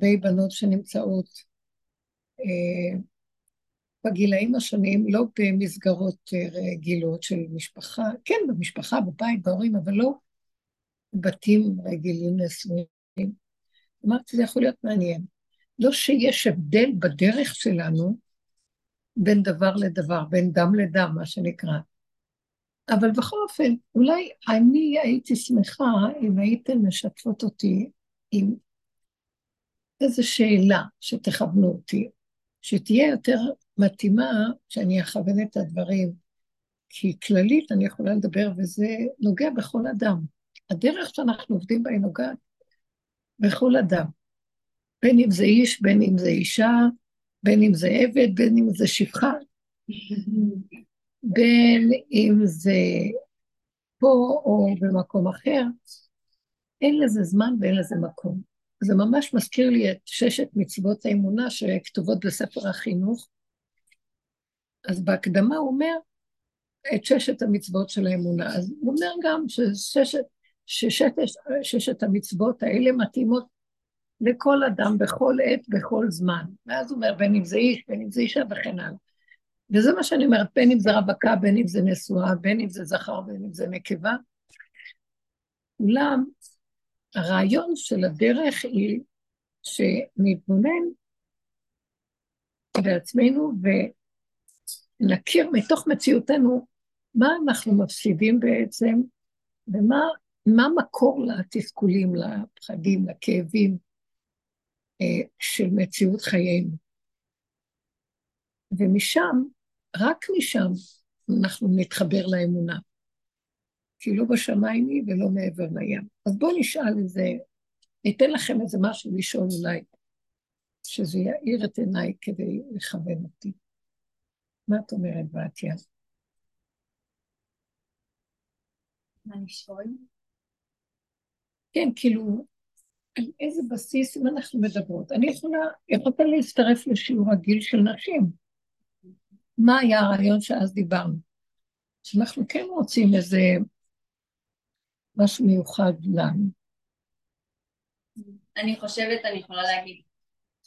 לגבי בנות שנמצאות אה, בגילאים השונים, לא במסגרות אה, רגילות של משפחה, כן, במשפחה, בבית, בהורים, אבל לא בתים רגילים נשואים. אמרתי, זה יכול להיות מעניין. לא שיש הבדל בדרך שלנו בין דבר לדבר, בין דם לדם, מה שנקרא. אבל בכל אופן, אולי אני הייתי שמחה אם הייתן משתפות אותי עם איזו שאלה שתכוונו אותי, שתהיה יותר מתאימה שאני אכוון את הדברים, כי כללית אני יכולה לדבר וזה נוגע בכל אדם. הדרך שאנחנו עובדים בה היא נוגעת בכל אדם. בין אם זה איש, בין אם זה אישה, בין אם זה עבד, בין אם זה שפחה, בין אם זה פה או במקום אחר, אין לזה זמן ואין לזה מקום. זה ממש מזכיר לי את ששת מצוות האמונה שכתובות בספר החינוך. אז בהקדמה הוא אומר את ששת המצוות של האמונה. אז הוא אומר גם שששת, ששת, ששת המצוות האלה מתאימות לכל אדם בכל עת, בכל זמן. ואז הוא אומר, בין אם זה איש, בין אם זה אישה וכן הלאה. וזה מה שאני אומרת, בין אם זה רווקה, בין אם זה נשואה, בין אם זה זכר, בין אם זה נקבה. אולם הרעיון של הדרך היא שנתבונן בעצמנו ונכיר מתוך מציאותנו מה אנחנו מפסידים בעצם ומה מקור לתסכולים, לפחדים, לכאבים אה, של מציאות חיינו. ומשם, רק משם, אנחנו נתחבר לאמונה. כי לא בשמיים היא ולא מעבר לים. אז בואו נשאל איזה, ניתן לכם איזה משהו לשאול אולי, שזה יאיר את עיניי כדי לכוון אותי. מה את אומרת, בתיה? מה לשאול? כן, כאילו, על איזה בסיס אם אנחנו מדברות. אני יכולה, יכולת להצטרף לשיעור הגיל של נשים. מה היה הרעיון שאז דיברנו? שאנחנו כן רוצים איזה משהו מיוחד לנו. אני חושבת, אני יכולה להגיד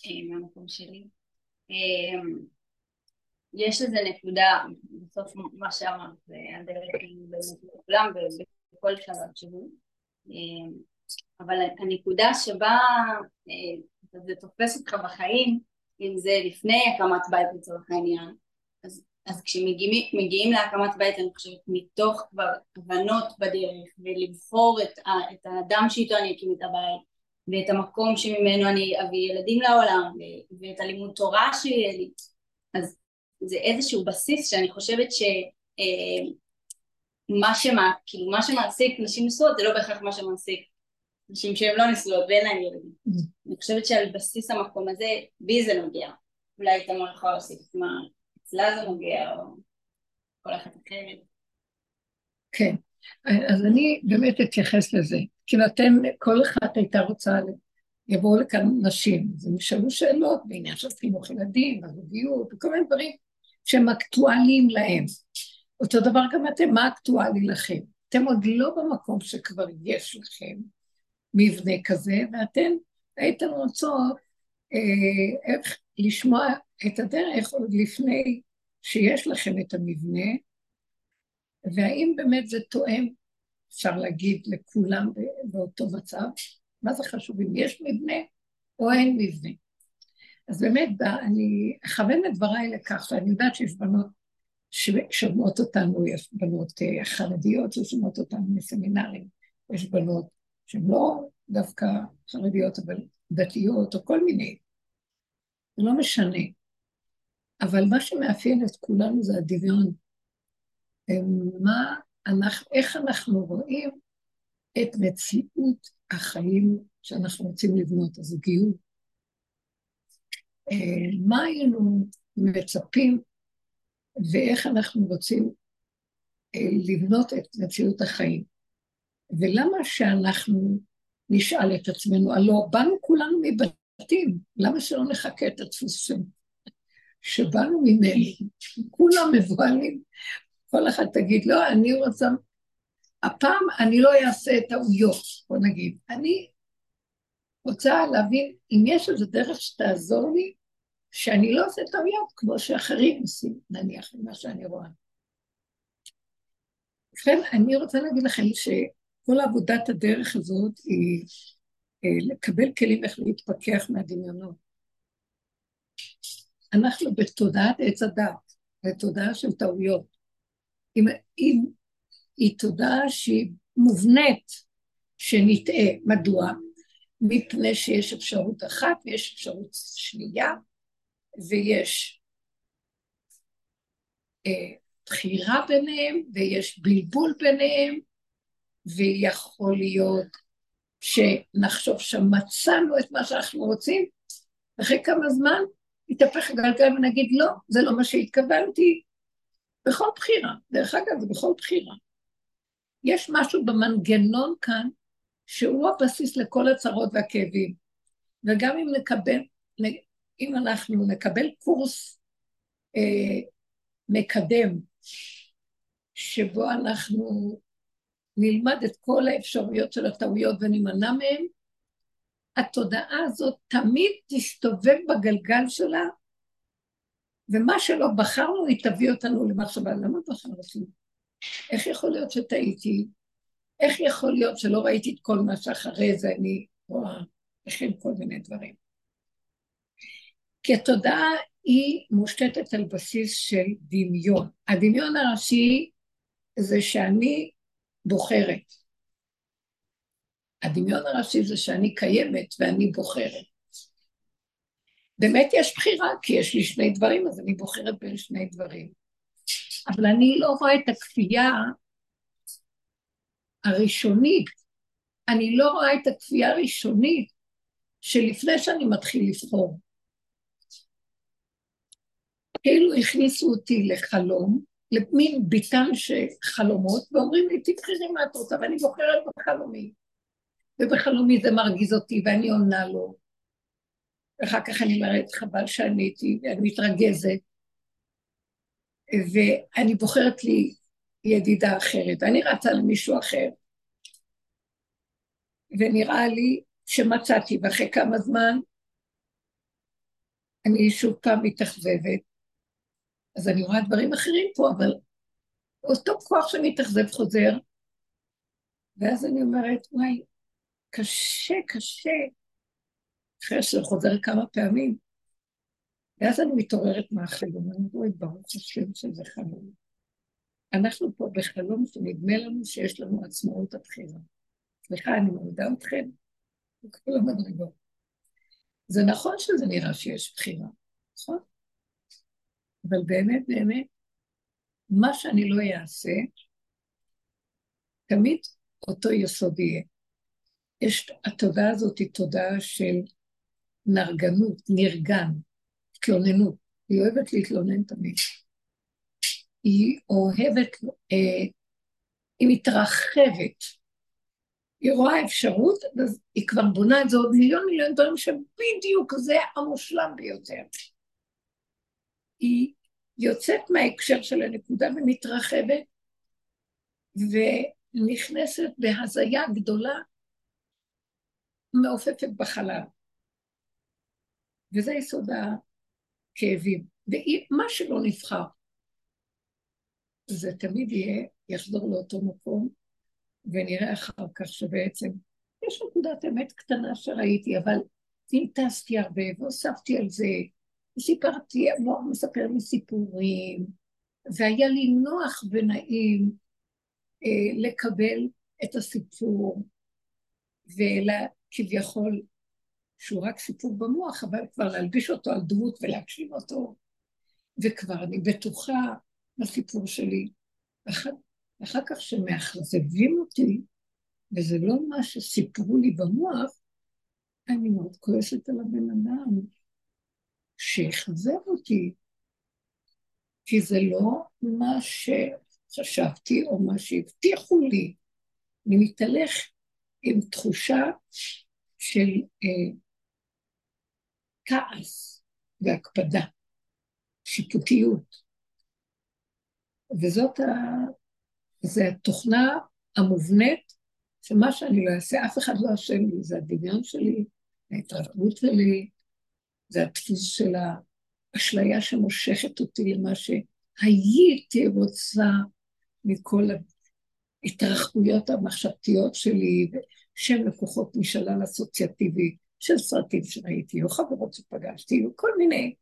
אה, מהמקום שלי, אה, יש איזו נקודה, בסוף מה שאמרת, זה הדרך באמת לכולם ובכל שלב שהוא, אה, אבל הנקודה שבה זה תופס אותך בחיים, אם זה לפני הקמת בית לצורך העניין, אז כשמגיעים להקמת בית אני חושבת מתוך כבר הבנות בדרך ולבחור את, את האדם שאיתו אני אקים את הבית ואת המקום שממנו אני אביא ילדים לעולם ואת הלימוד תורה שיהיה לי אז זה איזשהו בסיס שאני חושבת שמה אה, שמה, כאילו מה שמעסיק נשים נשואות זה לא בהכרח מה שמעסיק נשים שהן לא נשואות ואין להן ילדים mm. אני חושבת שעל בסיס המקום הזה בי זה נוגע אולי תמר יכולה להוסיף מה אצלה זה נוגע, או כל אחת אחרת. כן, אז אני באמת אתייחס לזה. כאילו אתן, כל אחת הייתה רוצה, יבואו לכאן נשים, אז הם ישאלו שאלות בעניין של חינוך ילדים, הזוגיות, וכל מיני דברים שהם אקטואליים להם. אותו דבר גם אתם, מה אקטואלי לכם? אתם עוד לא במקום שכבר יש לכם מבנה כזה, ואתן הייתן רוצות אה, איך לשמוע את הדרך עוד לפני שיש לכם את המבנה, והאם באמת זה תואם, אפשר להגיד לכולם באותו מצב, מה זה חשוב, אם יש מבנה או אין מבנה. אז באמת, אני אכוון את דבריי לכך שאני יודעת שיש בנות ששומעות אותנו, יש בנות אה, חרדיות ששומעות אותנו מסמינרים, יש בנות שהן לא דווקא חרדיות, אבל דתיות או כל מיני. זה לא משנה. אבל מה שמאפיין את כולנו זה הדמיון. מה אנחנו, איך אנחנו רואים את מציאות החיים שאנחנו רוצים לבנות, הזוגיות. אה, מה היינו מצפים ואיך אנחנו רוצים אה, לבנות את מציאות החיים. ולמה שאנחנו נשאל את עצמנו, הלוא באנו כולנו מבתים, למה שלא נחכה את הדפוסים? שבאנו ממנו, כולם מבוהלים, כל אחד תגיד, לא, אני רוצה, הפעם אני לא אעשה טעויות, בוא נגיד, אני רוצה להבין אם יש איזו דרך שתעזור לי, שאני לא עושה טעויות כמו שאחרים עושים, נניח, ממה שאני רואה. ובכן, אני רוצה להגיד לכם שכל עבודת הדרך הזאת היא אה, לקבל כלים איך להתפכח מהדמיונות. אנחנו בתודעת עץ הדת, בתודעה של טעויות. אם, אם היא תודעה שהיא מובנית שנטעה, מדוע? מפני שיש אפשרות אחת ויש אפשרות שנייה, ויש אה, בחירה ביניהם, ויש בלבול ביניהם, ויכול להיות שנחשוב שמצאנו את מה שאנחנו רוצים, אחרי כמה זמן יתהפך הגלגל ונגיד, לא, זה לא מה שהתכוונתי. בכל בחירה, דרך אגב, זה בכל בחירה. יש משהו במנגנון כאן שהוא הבסיס לכל הצרות והכאבים. וגם אם נקבל, אם אנחנו נקבל קורס אה, מקדם, שבו אנחנו נלמד את כל האפשרויות של הטעויות ונימנע מהן, התודעה הזאת תמיד תסתובב בגלגל שלה, ומה שלא בחרנו, היא תביא אותנו למחשבה. למה בחרתי? איך יכול להיות שטעיתי? איך יכול להיות שלא ראיתי את כל מה שאחרי זה אני רואה? וכן כל מיני דברים. כי התודעה היא מושתתת על בסיס של דמיון. הדמיון הראשי זה שאני בוחרת. הדמיון הראשי זה שאני קיימת ואני בוחרת. באמת יש בחירה, כי יש לי שני דברים, אז אני בוחרת בין שני דברים. אבל אני לא רואה את הכפייה הראשונית. אני לא רואה את הכפייה הראשונית שלפני שאני מתחיל לבחור. כאילו הכניסו אותי לחלום, למין ביתן של חלומות, ואומרים לי, תבחרי מה את רוצה, ואני בוחרת בחלומי. ובחלומי זה מרגיז אותי, ואני עונה לו. ואחר כך אני אומרת, חבל שעניתי, ואני מתרגזת. ואני בוחרת לי ידידה אחרת, ואני רצה למישהו אחר. ונראה לי שמצאתי, ואחרי כמה זמן אני שוב פעם מתאכזבת. אז אני רואה דברים אחרים פה, אבל אותו כוח שמתאכזב חוזר, ואז אני אומרת, וואי, קשה, קשה, אחרי שזה חוזר כמה פעמים. ואז אני מתעוררת מהחלום, אני אומרת, ברוך השם שזה חלום. אנחנו פה בחלום שנדמה לנו שיש לנו עצמאות הבחירה. סליחה, אני מורידה אתכם בכל המדרגות. זה נכון שזה נראה שיש בחירה, נכון? אבל באמת, באמת, מה שאני לא אעשה, תמיד אותו יסוד יהיה. יש, התודעה הזאת היא תודעה של נרגנות, נרגן, התלוננות. היא אוהבת להתלונן תמיד. היא אוהבת, אה, היא מתרחבת. היא רואה אפשרות, אז היא כבר בונה את זה עוד מיליון מיליון דברים שבדיוק זה המושלם ביותר. היא יוצאת מההקשר של הנקודה ומתרחבת, ונכנסת בהזיה גדולה, מעופפת בחלל. וזה יסוד הכאבים. ומה שלא נבחר, זה תמיד יהיה, יחזור לאותו מקום, ונראה אחר כך שבעצם יש נקודת אמת קטנה שראיתי, אבל טינטסתי הרבה והוספתי על זה, וסיפרתי, המוח מספר לי סיפורים, והיה לי נוח ונעים אה, לקבל את הסיפור, וכביכול שהוא רק סיפור במוח, אבל כבר להלביש אותו על דמות ולהקשיב אותו, וכבר אני בטוחה בסיפור שלי. ואחר, ואחר כך שמאכזבים אותי, וזה לא מה שסיפרו לי במוח, אני מאוד כועסת על הבן אדם שאכזב אותי, כי זה לא מה שחשבתי או מה שהבטיחו לי. אני מתהלך עם תחושה של אה, כעס והקפדה, שיפוטיות. וזאת ה... זה התוכנה המובנית, שמה שאני לא אעשה, אף אחד לא אשם לי, זה הדמיון שלי, ההתרחבות שלי זה הדפוס של האשליה שמושכת אותי למה שהייתי רוצה מכל ההתרחבויות המחשבתיות שלי, שהן לקוחות משלל אסוציאטיבי של סרטים שראיתי, או חברות שפגשתי, או כל מיני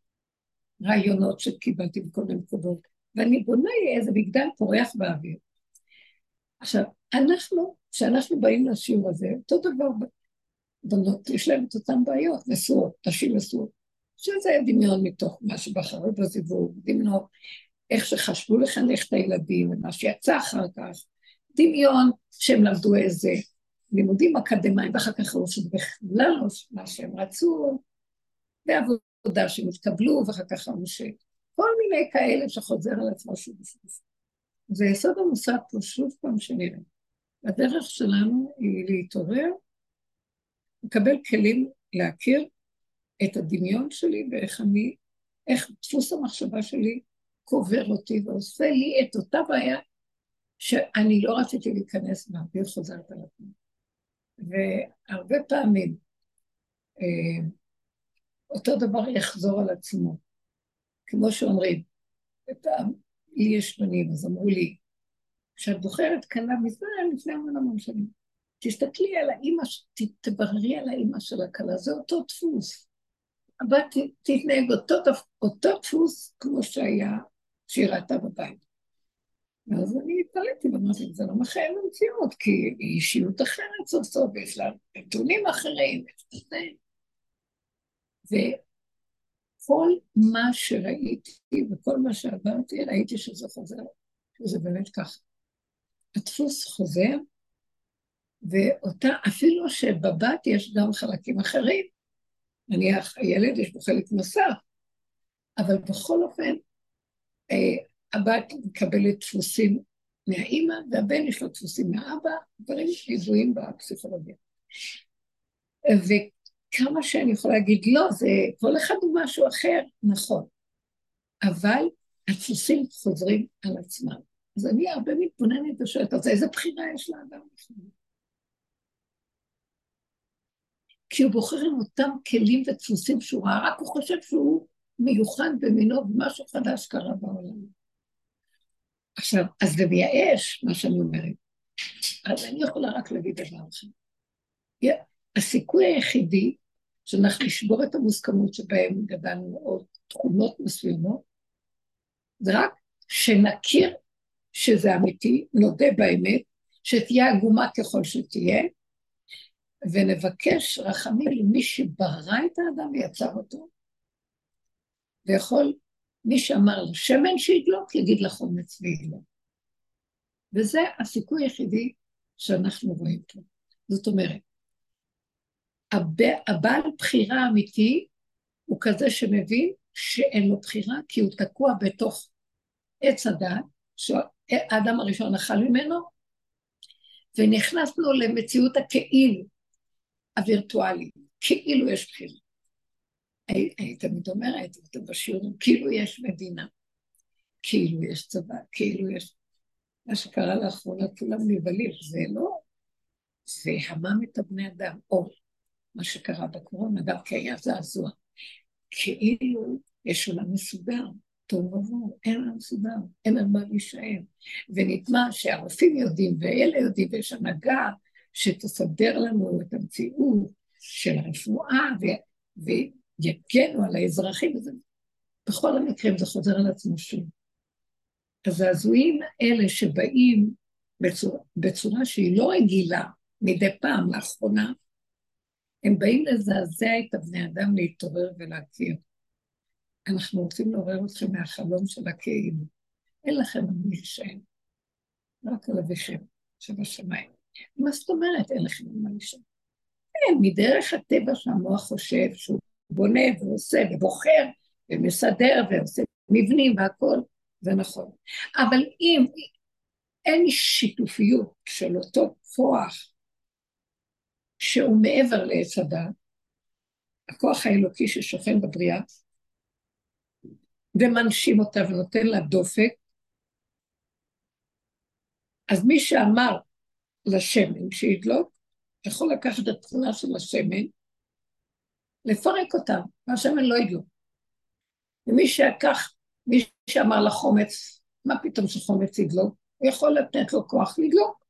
רעיונות שקיבלתי בכל מיני מקומות, ואני בונה איזה מגדל פורח באוויר. עכשיו, אנחנו, כשאנחנו באים לשיעור הזה, אותו דבר בנות, יש להן את אותן בעיות, נשואות, נשים נשואות, שזה דמיון מתוך מה שבחרו בזיווג, דמיון איך שחשבו לחנך את הילדים ומה שיצא אחר כך, דמיון שהם למדו איזה לימודים אקדמיים, ואחר כך שזה בכלל מה שהם רצו, בעבודה שהם התקבלו, ואחר כך אמרו שכל מיני כאלה שחוזר על עצמו שוב ושוב. זה יסוד המוסד פה שוב פעם שנראה. הדרך שלנו היא להתעורר, לקבל כלים להכיר את הדמיון שלי ואיך אני, איך דפוס המחשבה שלי קובר אותי ועושה לי את אותה בעיה שאני לא רציתי להיכנס בה, והיא חוזרת על עצמי. והרבה פעמים אה, אותו דבר יחזור על עצמו. כמו שאומרים, פעם, לי יש בנים, אז אמרו לי, כשאת בוחרת כלה מזמן לפני המון המון שנים, תסתכלי על האימא, תבררי על האימא של הכלה, זה אותו דפוס. הבת תתנהג אותו, אותו דפוס כמו שהיה, שהיא ראתה בבית. ואז אני התפלאתי ואמרתי, זה לא מחייב במציאות, כי היא אישיות אחרת סוף סוף, יש לה נתונים אחרים, וכל מה שראיתי וכל מה שעברתי, ראיתי שזה חוזר, שזה באמת ככה. הדפוס חוזר, ואותה, אפילו שבבת יש גם חלקים אחרים, נניח הילד יש בו חלק נוסף, אבל בכל אופן, אה, הבת מקבלת דפוסים מהאימא, והבן יש לו דפוסים מהאבא, דברים ידועים בפסיכולוגיה. וכמה שאני יכולה להגיד, לא, זה כל אחד הוא משהו אחר, נכון. אבל הדפוסים חוזרים על עצמם. אז אני הרבה מתבוננת ושואלת, אז איזה בחירה יש לאדם לפני? כי הוא בוחר עם אותם כלים ודפוסים שהוא ראה, רק הוא חושב שהוא מיוחד במינו ומשהו חדש קרה בעולם. עכשיו, אז זה מייאש, מה שאני אומרת. אז אני יכולה רק להגיד דבר אחד. הסיכוי היחידי שאנחנו נשבור את המוסכמות שבהן גדלנו, או תכונות מסוימות, זה רק שנכיר שזה אמיתי, נודה באמת, שתהיה עגומה ככל שתהיה, ונבקש רחמים למי שברא את האדם ויצר אותו, ויכול מי שאמר לשמן שידלוק, יגיד לחומץ וידלוק. וזה הסיכוי היחידי שאנחנו רואים פה. זאת אומרת, הבעל בחירה אמיתי הוא כזה שמבין שאין לו בחירה, כי הוא תקוע בתוך עץ הדת, שהאדם הראשון אכל ממנו, ונכנסנו למציאות הכאילו הווירטואלית, כאילו יש בחירה. אני תמיד אומרת, בשיעורים, כאילו יש מדינה, כאילו יש צבא, כאילו יש... מה שקרה לאחרונה, כולם נבהלים, זה לא... זה המם את הבני אדם, או מה שקרה בקורונה, גם כי היה זעזוע. כאילו יש עולם מסודר, טוב ובוא, אין עולם מסודר, אין על מה להישאר. ונטמע שהרופאים יודעים, ואלה יודעים, ויש הנהגה שתסדר לנו את המציאות של הרפואה, ו... יגנו על האזרחים, וזה, בכל המקרים זה חוזר על עצמו שוב. אז הזעזועים האלה שבאים בצורה, בצורה שהיא לא רגילה מדי פעם לאחרונה, הם באים לזעזע את הבני אדם להתעורר ולהכיר. אנחנו רוצים לעורר אתכם מהחלום של הכאילו. אין לכם על מי להישען, רק על אביכם שבשמיים. מה זאת אומרת אין לכם על מה להישען? כן, מדרך הטבע שהמוח חושב שהוא בונה ועושה ובוחר ומסדר ועושה מבנים והכול, זה נכון. אבל אם אין שיתופיות של אותו כוח שהוא מעבר לעץ הדת, הכוח האלוקי ששוכן בבריאה, ומנשים אותה ונותן לה דופק, אז מי שאמר לשמן שידלוק, יכול לקחת את התכונה של השמן לפרק אותם, והשמן לא ידלו. ומי שכך, מי שאמר לחומץ, מה פתאום שחומץ ידלו? הוא יכול לתת לו כוח לדלוק.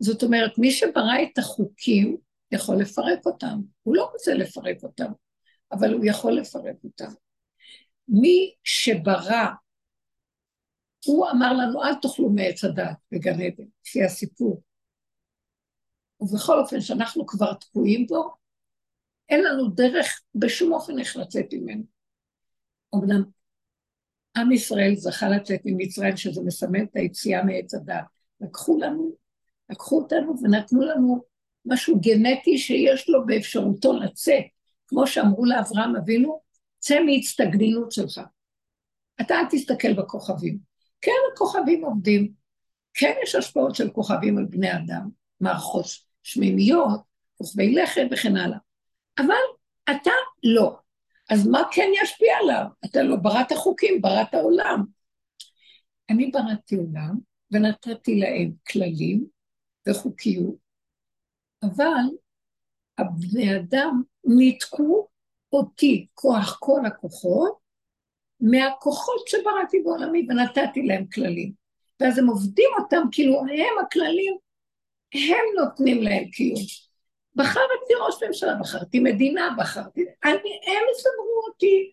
זאת אומרת, מי שברא את החוקים יכול לפרק אותם. הוא לא רוצה לפרק אותם, אבל הוא יכול לפרק אותם. מי שברא, הוא אמר לנו, אל תאכלו מעץ הדת בגן עדן, לפי הסיפור. ובכל אופן, שאנחנו כבר תקועים בו, אין לנו דרך בשום אופן איך לצאת ממנו. אמנם עם ישראל זכה לצאת ממצרים, שזה מסמל את היציאה מעץ הדת. לקחו לנו, לקחו אותנו ונתנו לנו משהו גנטי שיש לו באפשרותו לצאת. כמו שאמרו לאברהם אבינו, צא מהצטגנינות שלך. אתה אל תסתכל בכוכבים. כן, הכוכבים עובדים. כן יש השפעות של כוכבים על בני אדם, מערכות שמימיות, כוכבי לכת וכן הלאה. אבל אתה לא. אז מה כן ישפיע עליו? אתה לא בראת חוקים, בראת עולם. אני בראתי עולם ונתתי להם כללים וחוקיות, אבל הבני אדם ניתקו אותי, כוח כל הכוחות, מהכוחות שבראתי בעולמי ונתתי להם כללים. ואז הם עובדים אותם כאילו הם הכללים, הם נותנים להם קיום. בחרתי ראש ממשלה, בחרתי מדינה, בחרתי... אני, הם יסמרו אותי.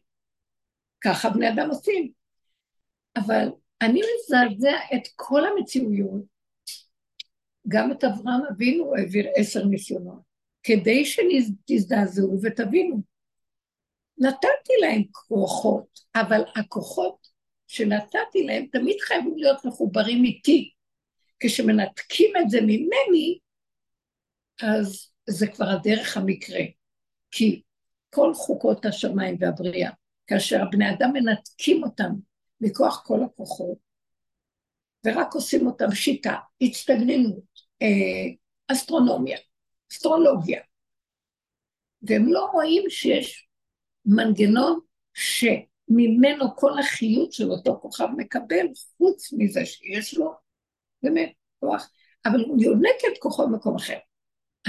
ככה בני אדם עושים. אבל אני מזעזע את כל המציאויות, גם את אברהם אבינו העביר עשר ניסיונות, כדי שתזדעזעו ותבינו. נתתי להם כוחות, אבל הכוחות שנתתי להם תמיד חייבים להיות מחוברים איתי. כשמנתקים את זה ממני, אז זה כבר הדרך המקרה. כי כל חוקות השמיים והבריאה, כאשר הבני אדם מנתקים אותם מכוח כל הכוחות, ורק עושים אותם שיטה, הצטגננות, אה, אסטרונומיה, אסטרולוגיה, והם לא רואים שיש מנגנון שממנו כל החיות של אותו כוכב מקבל, חוץ מזה שיש לו באמת כוח, אבל הוא יונק את כוחו במקום אחר.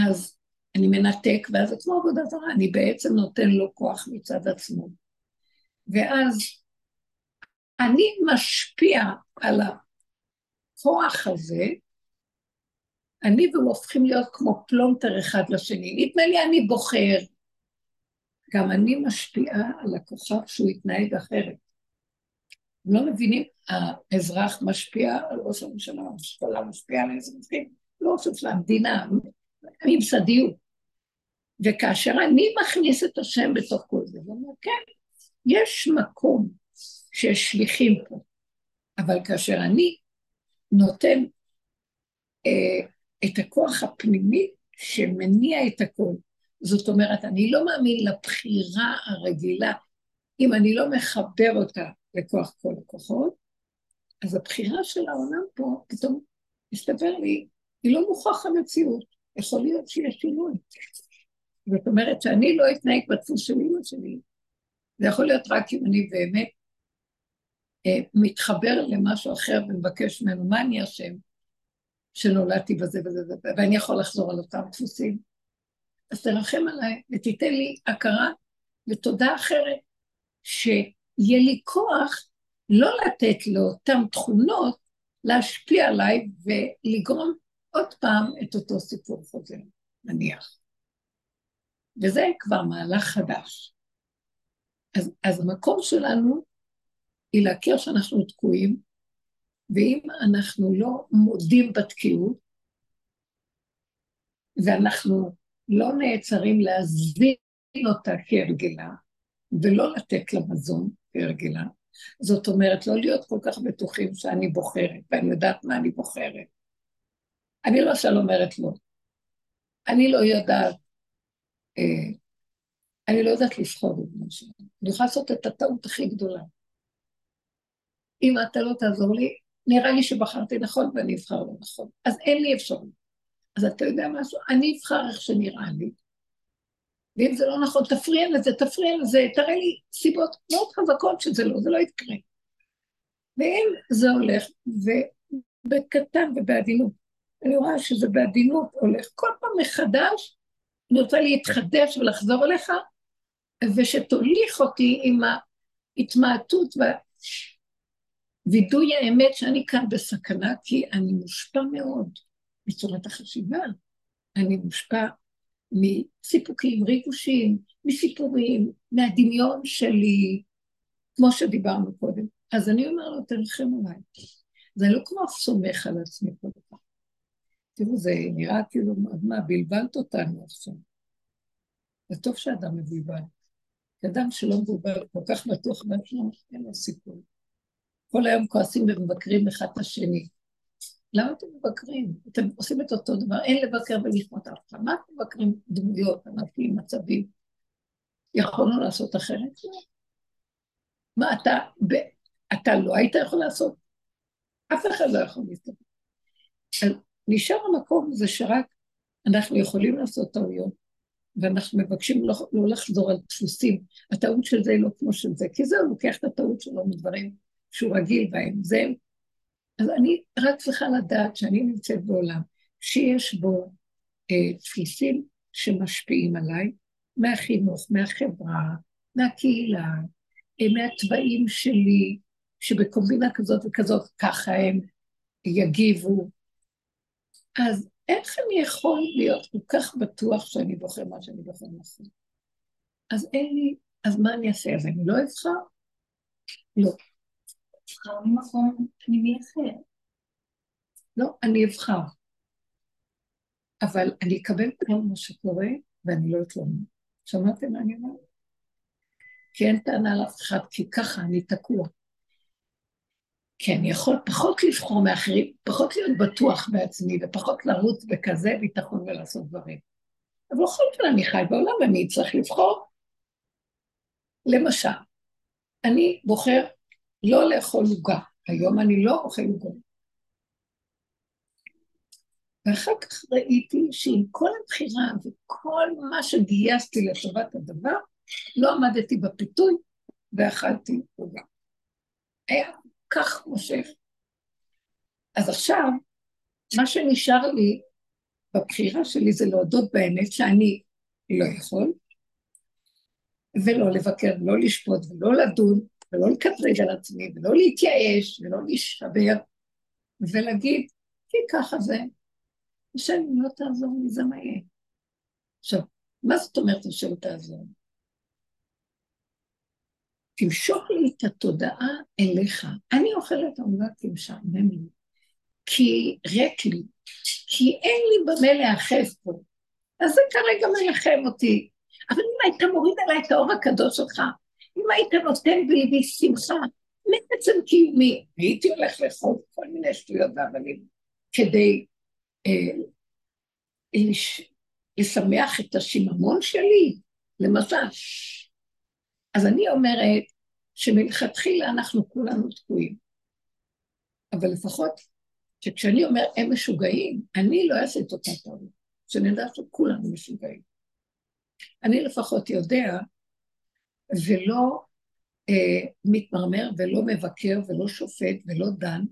אז אני מנתק, ואז זה כמו עבודה זרה, אני בעצם נותן לו כוח מצד עצמו. ואז אני משפיע על הכוח הזה, אני והוא הופכים להיות כמו פלונטר אחד לשני. נדמה לי אני בוחר, גם אני משפיעה על הכוכב שהוא יתנהג אחרת. לא מבינים, האזרח משפיע על ראש הממשלה, הממשלה משפיעה על האזרחים, לא ראש הממשלה, המדינה, הממסדיות. וכאשר אני מכניס את השם בתוך כל זה, הוא אומר, כן, יש מקום שיש שליחים פה, אבל כאשר אני נותן אה, את הכוח הפנימי שמניע את הכל, זאת אומרת, אני לא מאמין לבחירה הרגילה, אם אני לא מחבר אותה לכוח כל הכוחות, אז הבחירה של העולם פה, פתאום מסתבר לי, היא לא מוכרח המציאות, יכול להיות שיש שינוי. זאת אומרת שאני לא אתנהג בדפוס של אמא שלי. זה יכול להיות רק אם אני באמת אה, מתחבר למשהו אחר ומבקש ממנו, מה אני אשם שנולדתי בזה וזה וזה, ואני יכול לחזור על אותם דפוסים. אז תרחם עליי ותיתן לי הכרה ותודה אחרת, שיהיה לי כוח לא לתת לאותן תכונות להשפיע עליי ולגרום עוד פעם את אותו סיפור חוזר, נניח. וזה כבר מהלך חדש. אז, אז המקום שלנו היא להכיר שאנחנו תקועים, ואם אנחנו לא מודים בתקיעות, ואנחנו לא נעצרים להזין אותה כהרגלה, ולא לתת לה מזון כהרגלה, זאת אומרת, לא להיות כל כך בטוחים שאני בוחרת, ואני יודעת מה אני בוחרת. אני למשל אומרת לא. אני לא יודעת אני לא יודעת לבחור במשהו. אני יכולה לעשות את הטעות הכי גדולה. אם אתה לא תעזור לי, נראה לי שבחרתי נכון ואני אבחר לא נכון. אז אין לי אפשרות. אז אתה יודע משהו? אני אבחר איך שנראה לי. ואם זה לא נכון, תפריע לזה, תפריע לזה, תראה לי סיבות מאוד חזקות שזה לא, זה לא יקרה. ואם זה הולך, ובקטן ובעדינות, אני רואה שזה בעדינות הולך כל פעם מחדש, אני רוצה להתחדש ולחזור אליך, ושתוליך אותי עם ההתמעטות והווידוי האמת שאני כאן בסכנה, כי אני מושפע מאוד מצורת החשיבה. אני מושפע מסיפוקים, ריגושים, מסיפורים, מהדמיון שלי, כמו שדיברנו קודם. אז אני אומר לו, תרחם עליי. זה לא כמו סומך על עצמי כל כך. תראו, זה נראה כאילו, מה, בלבלת אותנו עכשיו. זה טוב שאדם מבולבל. אדם שלא מבולבל, כל כך בטוח בעצמו, אין לו סיפור. כל היום כועסים ומבקרים אחד את השני. למה אתם מבקרים? אתם עושים את אותו דבר, אין לבקר ולכמות אף אחד. מה אתם מבקרים דמויות, ענפים, מצבים? יכולנו לעשות אחרת? לא. מה אתה, ב, אתה לא היית יכול לעשות? אף אחד לא יכול להסתכל. נשאר המקום הזה שרק אנחנו יכולים לעשות טעויות, ואנחנו מבקשים לא, לא לחזור על דפוסים. הטעות של זה היא לא כמו של זה, כי זהו, לוקח את הטעות שלו מדברים שהוא רגיל בהם. זה... אז אני רק צריכה לדעת שאני נמצאת בעולם שיש בו אה, דפוסים שמשפיעים עליי, מהחינוך, מהחברה, מהקהילה, אה, מהתוואים שלי, שבקומבינה כזאת וכזאת ככה הם יגיבו. אז איך אני יכול להיות כל כך בטוח שאני בוחר מה שאני בוחר נכון? אז אין לי, אז מה אני אעשה? אז אני לא אבחר? לא. אבחר ממקום פנימי אחר. לא, אני אבחר. אבל אני אקבל כל מה שקורה ואני לא אתלונן. שמעתם מה אני אומרת? כי אין טענה לאף אחד, כי ככה אני תקוע. אני יכול פחות לבחור מאחרים, פחות להיות בטוח בעצמי, ופחות לרוץ בכזה ביטחון ולעשות דברים. אבל בכל זאת אני חי בעולם ואני צריך לבחור. למשל, אני בוחר לא לאכול עוגה. היום אני לא אוכל עוגה. ואחר כך ראיתי שעם כל הבחירה וכל מה שגייסתי לטובת הדבר, לא עמדתי בפיתוי ואכלתי עוגה. היה כך מושך. אז עכשיו, מה שנשאר לי בבחירה שלי זה להודות באמת שאני לא יכול, ולא לבקר, לא לשפוט, ולא לדון, ולא לקטרג על עצמי, ולא להתייאש, ולא להישבר, ולהגיד, כי ככה זה, השם לא תעזור לי, זה מה יהיה. עכשיו, מה זאת אומרת השם תעזור? תמשוך לי את התודעה אליך. אני אוכלת כי משעמם לי, כי ריק לי, כי אין לי במה להיאחז פה. אז זה כרגע מנחם אותי. אבל אם היית מוריד עליי את האור הקדוש שלך, אם היית נותן בליבי שמחה, מעצם קיומי, הייתי הולך לאכול כל מיני שטויות ואבנים כדי אה, לש... לשמח את השיממון שלי, למשל. אז אני אומרת שמלכתחילה אנחנו כולנו תקועים. אבל לפחות שכשאני אומר הם משוגעים, אני לא אעשה את אותה טעות, שנדע שכולנו משוגעים. אני לפחות יודע ולא אה, מתמרמר ולא מבקר ולא שופט ולא דן,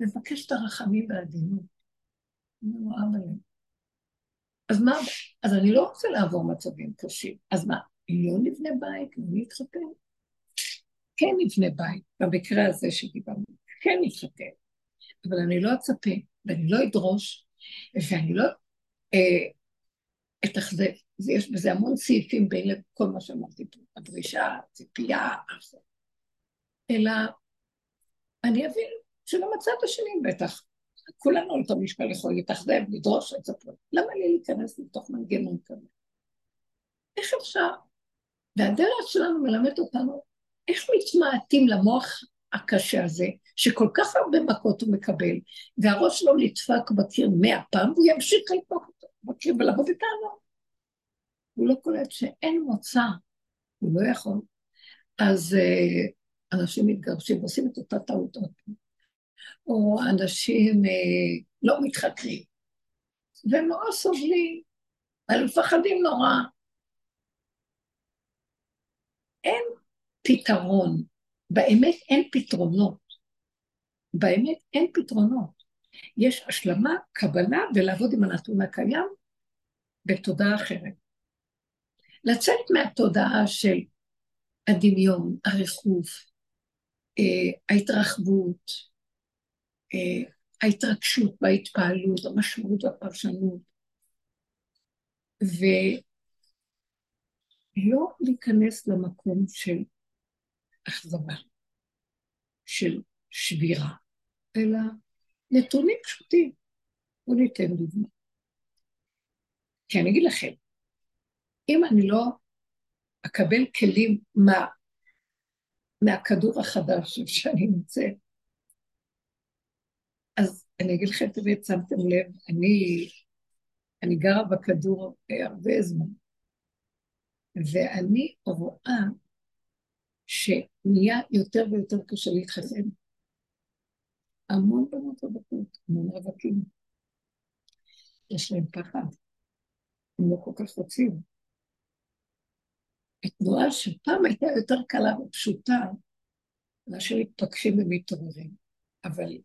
מבקש את הרחמים והעדינות. אז מה, אז אני לא רוצה לעבור מצבים קשים. אז מה, לא נבנה בית, לא נתחתן. כן נבנה בית, במקרה הזה שדיברנו, כן נתחתן. אבל אני לא אצפה, ואני לא אדרוש, ואני לא אה, אתאכזב. יש בזה המון סעיפים בין לכל מה שאמרתי פה, הדרישה, הציפייה, אלא אני אבין הצד השני בטח, כולנו על אותו משקל יכול להתאכזב, לדרוש, לצפות. למה לי להיכנס לתוך מנגנון כזה? איך אפשר והדרך שלנו מלמד אותנו איך מתמעטים למוח הקשה הזה, שכל כך הרבה מכות הוא מקבל, והראש שלו נדפק בקיר מאה פעם, והוא ימשיך לדפוק אותו בקיר ולבוא בטענות. הוא לא קולט שאין מוצא, הוא לא יכול. אז uh, אנשים מתגרשים ועושים את אותה טעות עוד פעם. או אנשים uh, לא מתחתנים, והם נורא סובלים, הם מפחדים נורא, אין פתרון, באמת אין פתרונות. באמת אין פתרונות. יש השלמה, קבלה ולעבוד עם הנתון הקיים בתודעה אחרת. לצאת מהתודעה של הדמיון, הריחוף, אה, ההתרחבות, אה, ההתרגשות וההתפעלות, המשמעות והפרשנות, ולא להיכנס למקום של אכזבה, של שבירה, אלא נתונים פשוטים. בואו ניתן דוגמא. כי אני אגיד לכם, אם אני לא אקבל כלים מה, מהכדור החדש שאני נמצאת, אז אני אגיד לכם, תמיד שמתם לב, אני, אני גרה בכדור הרבה זמן, ואני רואה שנהיה יותר ויותר קשה להתחתן. המון בנות רווקים, המון רווקים. יש להם פחד, הם לא כל כך רוצים. התנועה שפעם הייתה יותר קלה ופשוטה, מאשר מתפקשים ומתעוררים, אבל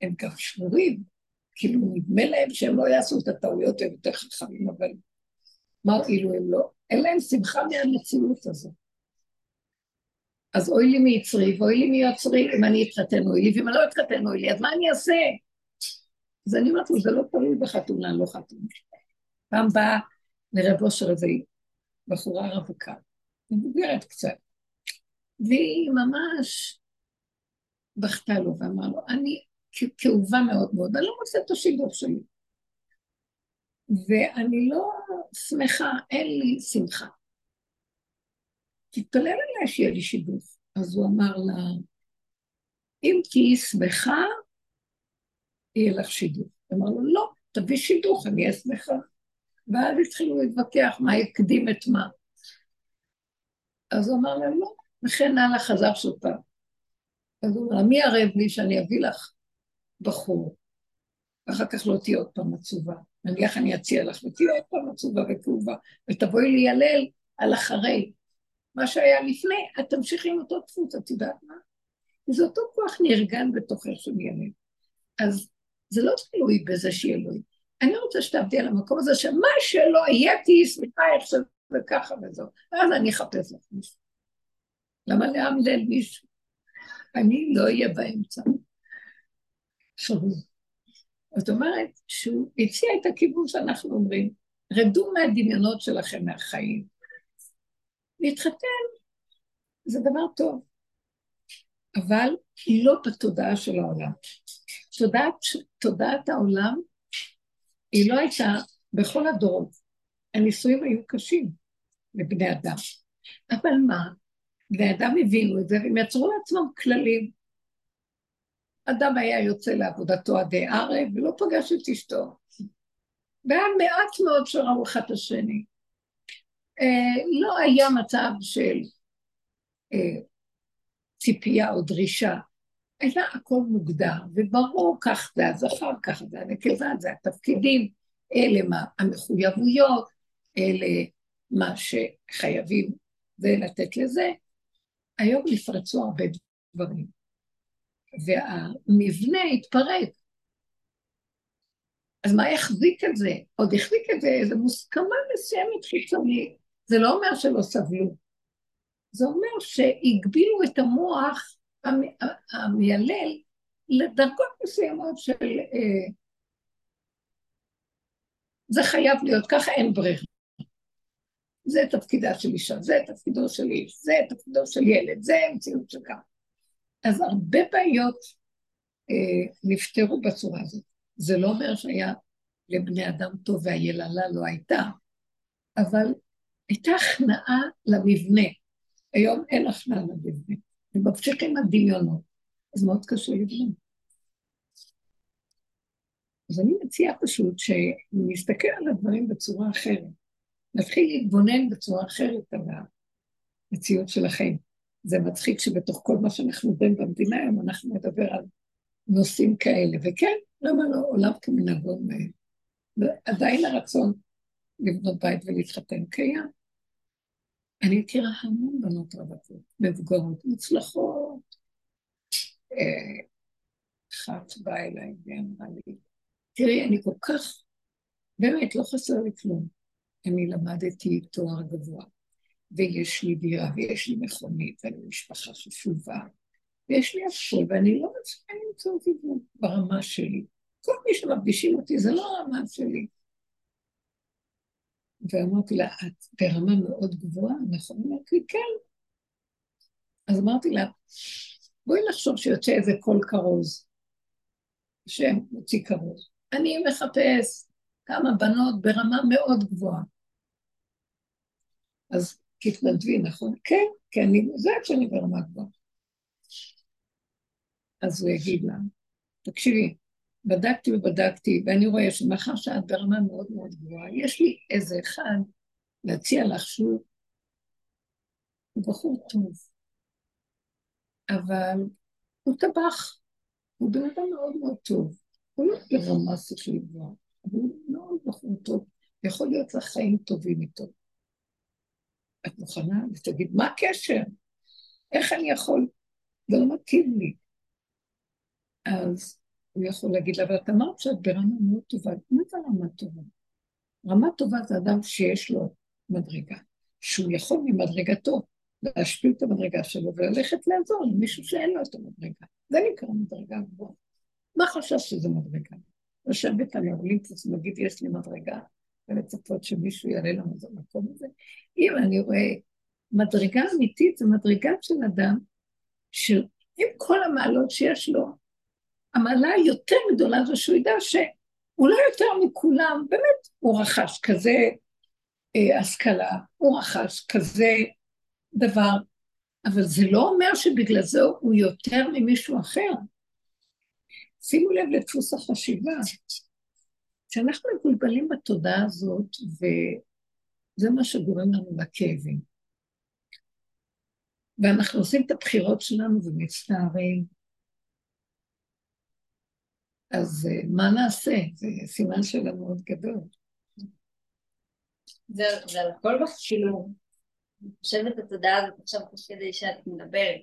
הם גם שבורים, כאילו נדמה להם שהם לא יעשו את הטעויות, הם יותר חכמים, אבל מה הועילו הם לא? אין להם שמחה מהמציאות הזאת. אז אוי לי מיצרי ואוי לי מיוצרי, אם אני אתחתן אוי לי, ואם אני לא אתחתן אוי לי, אז מה אני אעשה? אז אני אומרת לו, זה לא תלוי בחתונה, לא חתונה. פעם באה לרב אושר איזה בחורה רווקה, מבוגרת קצת, והיא ממש בכתה לו ואמרה לו, אני כאובה מאוד מאוד, אני לא מוצאת את השידור שלי. ואני לא שמחה, אין לי שמחה. תתפלל עליה שיהיה לי שידוך. אז הוא אמר לה, אם תהיי שמחה, יהיה לך שידוך. אמר לו, לא, תביא שידוך, אני אהיה שמחה. ואז התחילו להתווכח מה יקדים את מה. אז הוא אמר להם, לא, וכן הלאה חזר שוב פעם. אז הוא אמר, מי ערב לי שאני אביא לך בחור, ואחר כך לא תהיה עוד פעם עצובה. נניח אני אציע לך, ותהיה עוד פעם עצובה וכאובה, ותבואי להילל על אחרי. מה שהיה לפני, את תמשיכי עם אותו דפוס, את יודעת מה? זה אותו כוח נארגן בתוכך של ילד. אז זה לא תלוי בזה שיהיה אלוהים. אני רוצה שתעבדי על המקום הזה, שמה שלא יהיה, תהיי שמחה איך שזה ככה וזהו. ואז אני אחפש לך מישהו. למה לאמלל מישהו? אני לא אהיה באמצע. שרור. זאת אומרת שהוא הציע את הכיוון שאנחנו אומרים, רדו מהדמיונות שלכם מהחיים. להתחתן זה דבר טוב, אבל לא בתודעה של העולם. תודעת, תודעת העולם היא לא הייתה בכל הדורות. הנישואים היו קשים לבני אדם. אבל מה? בני אדם הבינו את זה והם יצרו לעצמם כללים. אדם היה יוצא לעבודתו עדי ערב ולא פגש את אשתו. והיה מעט מאוד שראו אחד את השני. אה, לא היה מצב של אה, ציפייה או דרישה, היה הכל מוגדר, וברור כך זה הזכר, כך זה הנקבה, זה התפקידים, אלה מה המחויבויות, אלה מה שחייבים ולתת לזה. היום נפרצו הרבה דברים. והמבנה התפרק. אז מה יחזיק את זה? עוד יחזיק את זה איזו מוסכמה מסוימת חיצונית. זה לא אומר שלא סבלו. זה אומר שהגבילו את המוח המיילל לדרגות מסוימות של... אה, זה חייב להיות ככה, אין ברירה. זה תפקידה של אישה, זה תפקידו של איש, זה תפקידו של ילד, זה המציאות של ככה. אז הרבה בעיות אה, נפתרו בצורה הזאת. זה לא אומר שהיה לבני אדם טוב והיללה לא הייתה, אבל הייתה הכנעה למבנה. היום אין הכנעה למבנה. וממשיכים הדמיונות. אז מאוד קשה לבנות. אז אני מציעה פשוט שנסתכל על הדברים בצורה אחרת. נתחיל להתבונן בצורה אחרת על המציאות של החיים. זה מצחיק שבתוך כל מה שאנחנו רואים במדינה היום, אנחנו נדבר על נושאים כאלה. וכן, למה לא עולם כמנהגון מהם? ועדיין הרצון לבנות בית ולהתחתן קיים. אני מכירה המון בנות רווקות, מבוגרות, מוצלחות. אה, אחת באה אליי ואמרה לי, תראי, אני כל כך, באמת, לא חסר לי כלום. אני למדתי תואר גבוה, ויש לי דירה, ויש לי מכונית, ואני משפחה חשובה, ויש לי הכול, ואני לא מצליחה למצוא אותי ברמה שלי. כל מי שמפגישים אותי זה לא הרמה שלי. ואמרתי לה, את ברמה מאוד גבוהה, נכון? אמרתי לי, כן. אז אמרתי לה, בואי נחשוב שיוצא איזה קול כרוז, שמוציא כרוז. אני מחפש כמה בנות ברמה מאוד גבוהה. אז תתנדבי, נכון? כן, כי אני יודעת שאני ברמה גבוהה. אז הוא יגיד לה, תקשיבי, בדקתי ובדקתי, ואני רואה שמאחר שאת ברמה מאוד מאוד גבוהה, יש לי איזה אחד להציע לך שהוא בחור טוב, אבל הוא טבח, הוא בן אדם מאוד מאוד טוב, הוא לא ברמה שכלית גבוהה, אבל הוא מאוד בחור טוב, יכול להיות לך חיים טובים איתו. את מוכנה? ותגיד, מה הקשר? איך אני יכול? זה לא מתאים לי. אז הוא יכול להגיד לה, אבל את אמרת שאת ברמה מאוד טובה. מה זה רמה טובה? רמה טובה זה אדם שיש לו מדרגה, שהוא יכול ממדרגתו להשפיל את המדרגה שלו וללכת לעזור למישהו שאין לו את המדרגה. זה נקרא מדרגה גבוהה. מה חשב שזה מדרגה? לשבת על האולימפוס ולהגיד, יש לי מדרגה, ולצפות שמישהו יעלה לנו את המקום הזה. אם אני רואה מדרגה אמיתית, זו מדרגה של אדם, שעם כל המעלות שיש לו, המעלה היותר גדולה זה שהוא ידע שאולי יותר מכולם, באמת, הוא רכש כזה אה, השכלה, הוא רכש כזה דבר, אבל זה לא אומר שבגלל זה הוא יותר ממישהו אחר. שימו לב לדפוס החשיבה. כשאנחנו מבולבלים בתודעה הזאת, וזה מה שגורם לנו לכאבים. ואנחנו עושים את הבחירות שלנו ומצטערים, אז אה, מה נעשה? זה סימן שאלה מאוד גדול. זה, זה על הכל כאילו, אני חושבת את התודעה הזאת עכשיו תוך כדי שאת מדברת,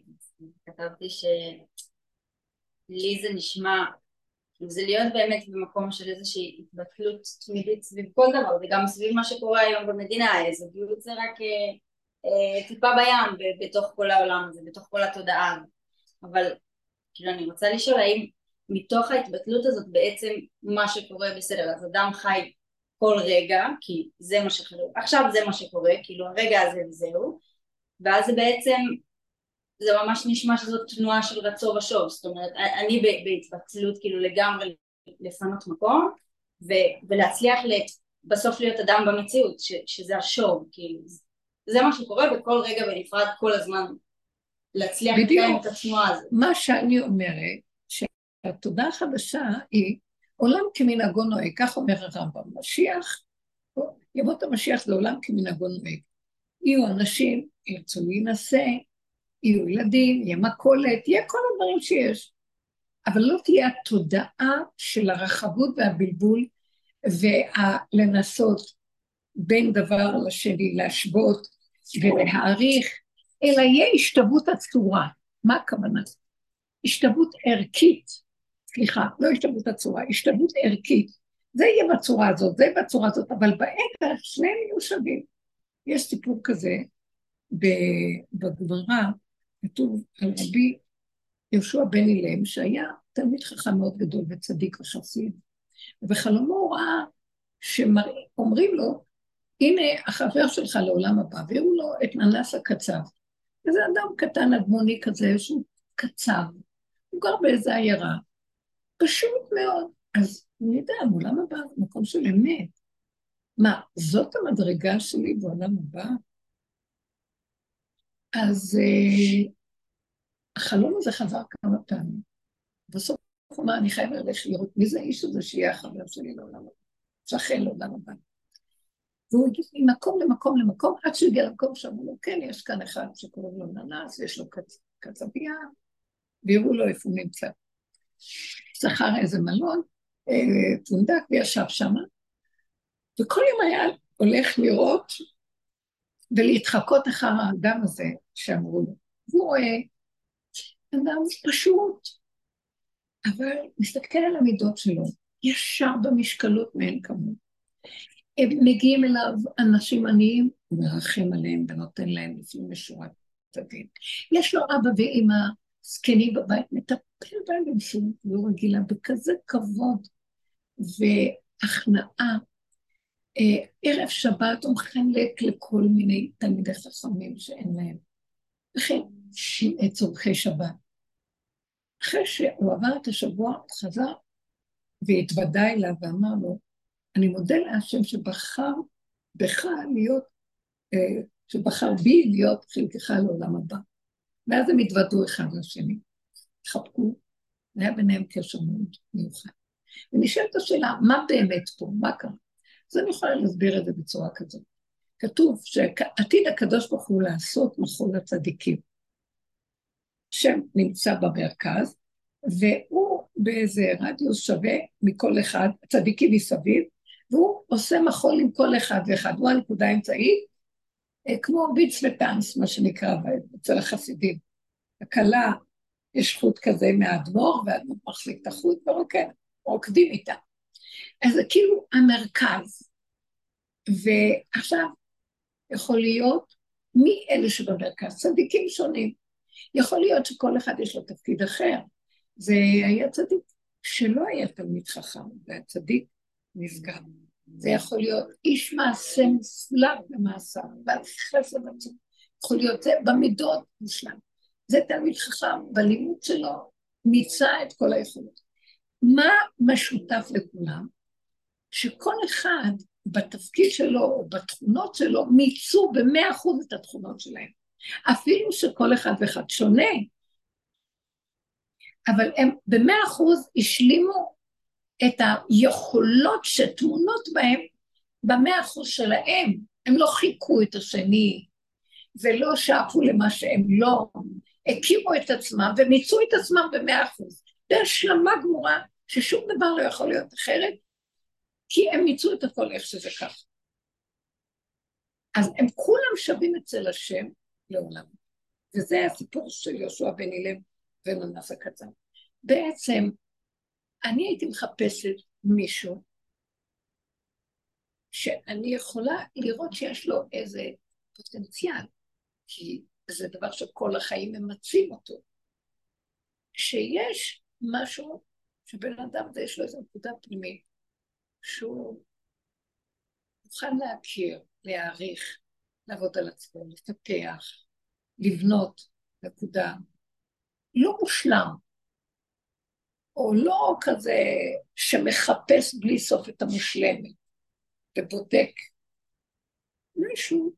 כתבתי שלי זה נשמע זה להיות באמת במקום של איזושהי התבטלות תמידית סביב כל דבר, וגם סביב מה שקורה היום במדינה, זוגיות זה רק אה, אה, טיפה בים בתוך כל העולם הזה, בתוך כל התודעה הזאת. אבל כאילו אני רוצה לשאול האם מתוך ההתבטלות הזאת בעצם מה שקורה בסדר, אז אדם חי כל רגע, כי זה מה שקורה, עכשיו זה מה שקורה, כאילו הרגע הזה וזהו, ואז זה בעצם זה ממש נשמע שזאת תנועה של רצו ושוב, זאת אומרת אני בהתפצלות כאילו לגמרי לפנות מקום ו- ולהצליח בסוף להיות אדם במציאות ש- שזה השוב, כאילו זה מה שקורה בכל רגע בנפרד כל הזמן להצליח לקיים את התנועה הזאת. מה שאני אומרת שהתודה החדשה היא עולם כמנהגו נוהג, כך אומר הרמב"ם, משיח, ימות המשיח זה עולם כמנהגו נוהג. יהיו אנשים, ירצו להינשא, יהיו ילדים, יהיה מכולת, יהיה כל הדברים שיש. אבל לא תהיה התודעה של הרחבות והבלבול ולנסות בין דבר לשני להשוות ולהעריך, אלא יהיה השתוות הצורה. מה הכוונה? השתוות ערכית, סליחה, לא השתוות הצורה, השתוות ערכית. זה יהיה בצורה הזאת, זה בצורה הזאת, אבל בערך שניהם יהיו שווים. יש סיפור כזה בגמרא, כתוב על רבי יהושע בן אילם, שהיה תלמיד חכם מאוד גדול וצדיק וחסיד, ובחלומו הוא ראה שאומרים לו, הנה החבר שלך לעולם הבא, והראו לו את ננס הקצב. וזה אדם קטן אדמוני כזה, שהוא קצר, הוא גר באיזה עיירה, פשוט מאוד. אז הוא ידע, בעולם הבא מקום של אמת. מה, זאת המדרגה שלי בעולם הבא? אז uh, החלום הזה חזר כמה פעמים. בסוף הוא אמר, אני חייב ללכת לראות מי זה האיש הזה שיהיה החבר שלי לעולם הבא, שכן לעולם הבא. והוא הגיע ממקום למקום למקום, עד שהוא הגיע למקום שאמרו לו, כן, יש כאן אחד שקוראים לו ננס, יש לו קצ... קצבייה, ויראו לו איפה הוא נמצא. שכר איזה מלון, אה, פונדק, וישב שמה, וכל יום היה הולך לראות ולהתחקות אחר האדם הזה שאמרו לו. והוא רואה אדם פשוט, אבל מסתכל על המידות שלו, ישר במשקלות מאין כמות. הם מגיעים אליו אנשים עניים, הוא מרחם עליהם ונותן להם לפנים משורת הדין. יש לו אבא ואימא זקנים בבית, מטפל בהם במשילות לא רגילה, בכזה כבוד והכנעה. אה, ערב שבת הוא מחלק לכל מיני תלמידי חכמים שאין להם. וכן צורכי שבת. אחרי שהוא עבר את השבוע, הוא חזר והתוודה אליו ואמר לו, אני מודה להשם שבחר בך להיות, אה, שבחר בי להיות חלקך לעולם הבא. ואז הם התוודו אחד לשני, התחבקו, והיה ביניהם קשר מאוד מיוחד. ונשאלת השאלה, מה באמת פה, מה קרה? אז אני יכולה להסביר את זה בצורה כזאת. כתוב שעתיד הקדוש ברוך הוא לעשות מחול לצדיקים. שם נמצא במרכז, והוא באיזה רדיוס שווה מכל אחד, צדיקים מסביב, והוא עושה מחול עם כל אחד ואחד, הוא הנקודה האמצעית, אה, כמו ביץ וטאנס, מה שנקרא אצל החסידים. הכלה, יש חוט כזה מהאדמו"ר, והאדמו"ר מחזיק את החוט ורוקד, רוקדים איתה. אז זה כאילו המרכז. ועכשיו, יכול להיות מי אלה שבמרכז, צדיקים שונים. יכול להיות שכל אחד יש לו תפקיד אחר. זה היה צדיק שלא היה תלמיד חכם, והיה צדיק נפגע. זה יכול להיות איש מעשה מופלא במעשיו, ועל חסד עצום. יכול להיות זה במידות מושלם. זה תלמיד חכם, בלימוד שלו מיצה את כל היכולות. מה משותף לכולם? שכל אחד בתפקיד שלו או בתכונות שלו מיצו במאה אחוז את התכונות שלהם. אפילו שכל אחד ואחד שונה, אבל הם במאה אחוז השלימו את היכולות שטמונות בהם במאה אחוז שלהם. הם לא חיכו את השני ולא שאפו למה שהם לא, הקימו את עצמם ומיצו את עצמם במאה אחוז. זה השלמה גמורה ששום דבר לא יכול להיות אחרת, כי הם מיצו את הכל איך שזה ככה. אז הם כולם שווים אצל השם לעולם. וזה הסיפור של יהושע בן אילם ומנס הקצר. בעצם, אני הייתי מחפשת מישהו שאני יכולה לראות שיש לו איזה פוטנציאל, כי זה דבר שכל החיים ממצים אותו. שיש משהו שבן אדם הזה יש לו איזו נקודה פנימית, שהוא מוכן להכיר, להעריך, לעבוד על עצמו, לפתח, לבנות, נקודה. לא מושלם, או לא כזה שמחפש בלי סוף את המושלמת ובודק. מישהו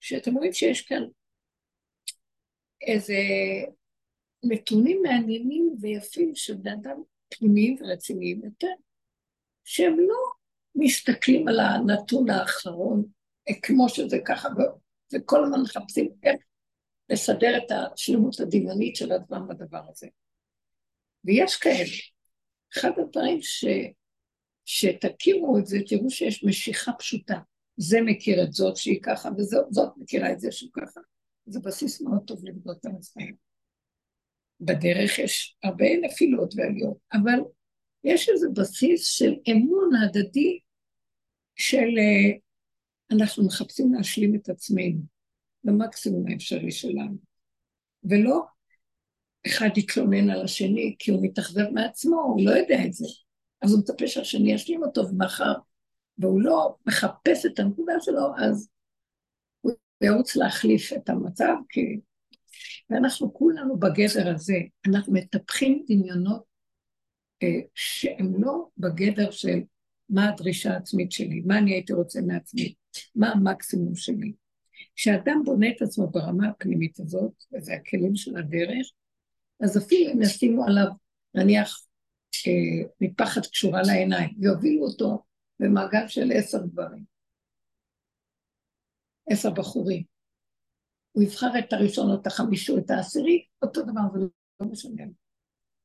שאתם רואים שיש כאן איזה נתונים מעניינים ויפים של בני אדם פנימיים ורציניים יותר, שהם לא מסתכלים על הנתון האחרון כמו שזה ככה, וכל הזמן מחפשים איך לסדר את השלמות הדמיונית של עצמם בדבר הזה. ויש כאלה. אחד הדברים ש... שתכירו את זה, תראו שיש משיכה פשוטה. זה מכיר את זאת שהיא ככה, וזאת מכירה את זה שהוא ככה. זה בסיס מאוד טוב לבדוק את עצמם. בדרך יש הרבה נפילות ועליות, אבל יש איזה בסיס של אמון הדדי של אה, אנחנו מחפשים להשלים את עצמנו במקסימום האפשרי שלנו, ולא אחד יתלונן על השני כי הוא מתאכזב מעצמו, הוא לא יודע את זה, אז הוא מצפה שהשני ישלים אותו, ומחר, והוא לא מחפש את הנקודה שלו, אז הוא ירוץ להחליף את המצב, כי... ואנחנו כולנו בגדר הזה, אנחנו מטפחים דמיונות אה, שהם לא בגדר של מה הדרישה העצמית שלי, מה אני הייתי רוצה מעצמי, מה המקסימום שלי. כשאדם בונה את עצמו ברמה הפנימית הזאת, וזה הכלים של הדרך, אז אפילו אם ישימו עליו, נניח, אה, מפחד קשורה לעיניים, יובילו אותו במעגל של עשר דברים, עשר בחורים. הוא יבחר את הראשון או את החמישי או את העשירי, אותו דבר, זה לא משנה.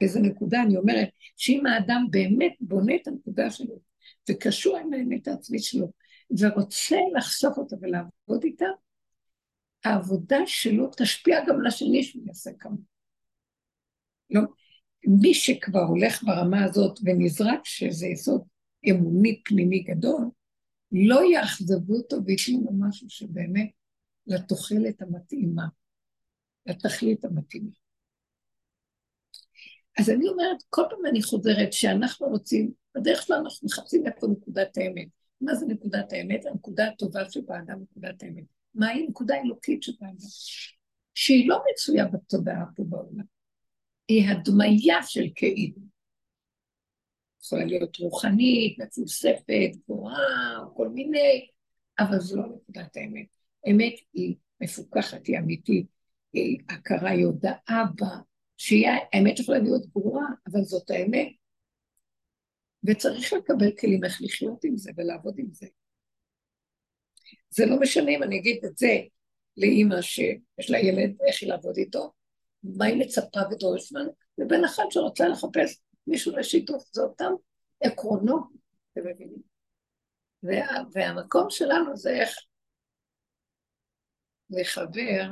איזה נקודה, אני אומרת, שאם האדם באמת בונה את הנקודה שלו, וקשור עם האמת העצמית שלו, ורוצה לחשוף אותה ולעבוד איתה, העבודה שלו תשפיע גם לשני שהוא יעשה כמוהו. לא, מי שכבר הולך ברמה הזאת ונזרק שזה יסוד אמוני פנימי גדול, לא יאכזבו אותו וייתנו לו משהו שבאמת לתוחלת המתאימה, לתכלית המתאימה. אז אני אומרת, כל פעם אני חוזרת שאנחנו רוצים, בדרך כלל אנחנו מחפשים איפה נקודת האמת. מה זה נקודת האמת? הנקודה הטובה שבאדם, נקודת האמת. מהי נקודה אלוקית שבאדם? שהיא לא מצויה בתודעה פה בעולם. היא הדמיה של כאילו. יכולה להיות רוחנית, מפוספת, גבוהה, כל מיני, אבל זו לא נקודת האמת. אמת היא מפוקחת, היא אמיתית, היא הכרה, היא הודאה בה, שהאמת יכולה להיות גרועה, אבל זאת האמת. וצריך לקבל כלים איך לחיות עם זה ולעבוד עם זה. זה לא משנה אם אני אגיד את זה לאימא שיש לה ילד, איך היא לעבוד איתו, מה היא מצפה ודורשת ממנו, לבין אחת שרוצה לחפש מישהו לשיתוף, זה אותם עקרונות, אתם מבינים? וה, והמקום שלנו זה איך לחבר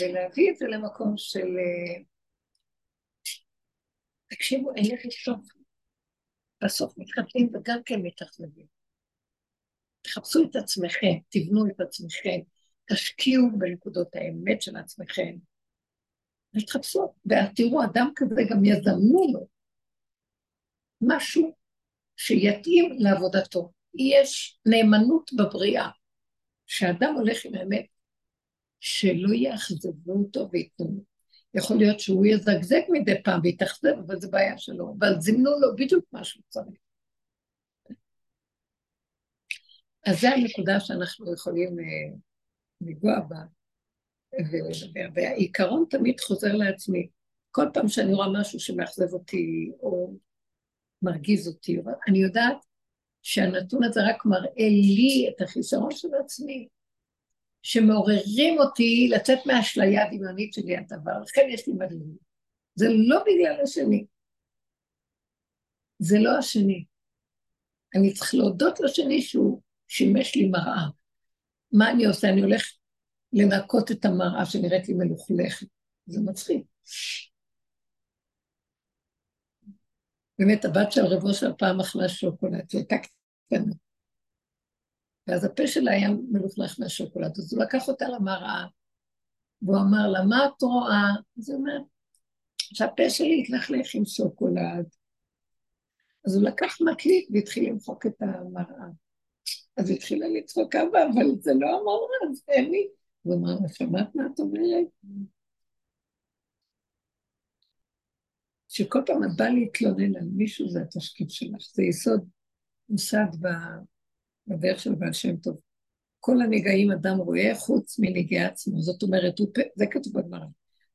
ולהביא את זה למקום של... אה, תקשיבו, אין לי סוף. בסוף מתחתנים וגם כן מתאכזבים. תחפשו את עצמכם, תבנו את עצמכם, תשקיעו בנקודות האמת של עצמכם, ותחפשו, ותראו, אדם כזה גם יזמנו לו משהו שיתאים לעבודתו. יש נאמנות בבריאה, שאדם הולך עם האמת, שלא יאכזבו אותו וייתנו. יכול להיות שהוא יזגזג מדי פעם ויתאכזב, אבל זו בעיה שלו, אבל זימנו לו בדיוק מה שהוא צריך. אז זו הנקודה שאנחנו יכולים אה, לנגוע בה ולדבר, והעיקרון תמיד חוזר לעצמי. כל פעם שאני רואה משהו שמאכזב אותי או מרגיז אותי, אני יודעת שהנתון הזה רק מראה לי את החיסרון של עצמי, שמעוררים אותי לצאת מהאשליה הדמיונית שלי הדבר, לכן יש לי מדהים. זה לא בגלל השני. זה לא השני. אני צריך להודות לשני שהוא שימש לי מראה. מה אני עושה? אני הולך לנקות את המראה שנראית לי מלוכלכת. זה מצחיק. באמת, הבת של רבו של פעם אכלה שוקולד, היא הייתה קטנה. ואז הפה שלה היה מלוכלך מהשוקולד, אז הוא לקח אותה למראה, והוא אמר לה, מה את רואה? אז היא אומרת, שהפה שלי התלכלך עם שוקולד. אז הוא לקח מקליט והתחיל למחוק את המראה. אז היא התחילה לצחוק אבא, אבל זה לא המראה, זה אני. הוא אמר לה, שמעת מה את אומרת? שכל פעם את באה להתלונן על מישהו, זה התשקיף שלך, זה יסוד מוסד בדרך של בעל שם טוב. כל הנגעים אדם רואה חוץ מנגעי עצמו, זאת אומרת, הוא, זה כתוב בגמרא.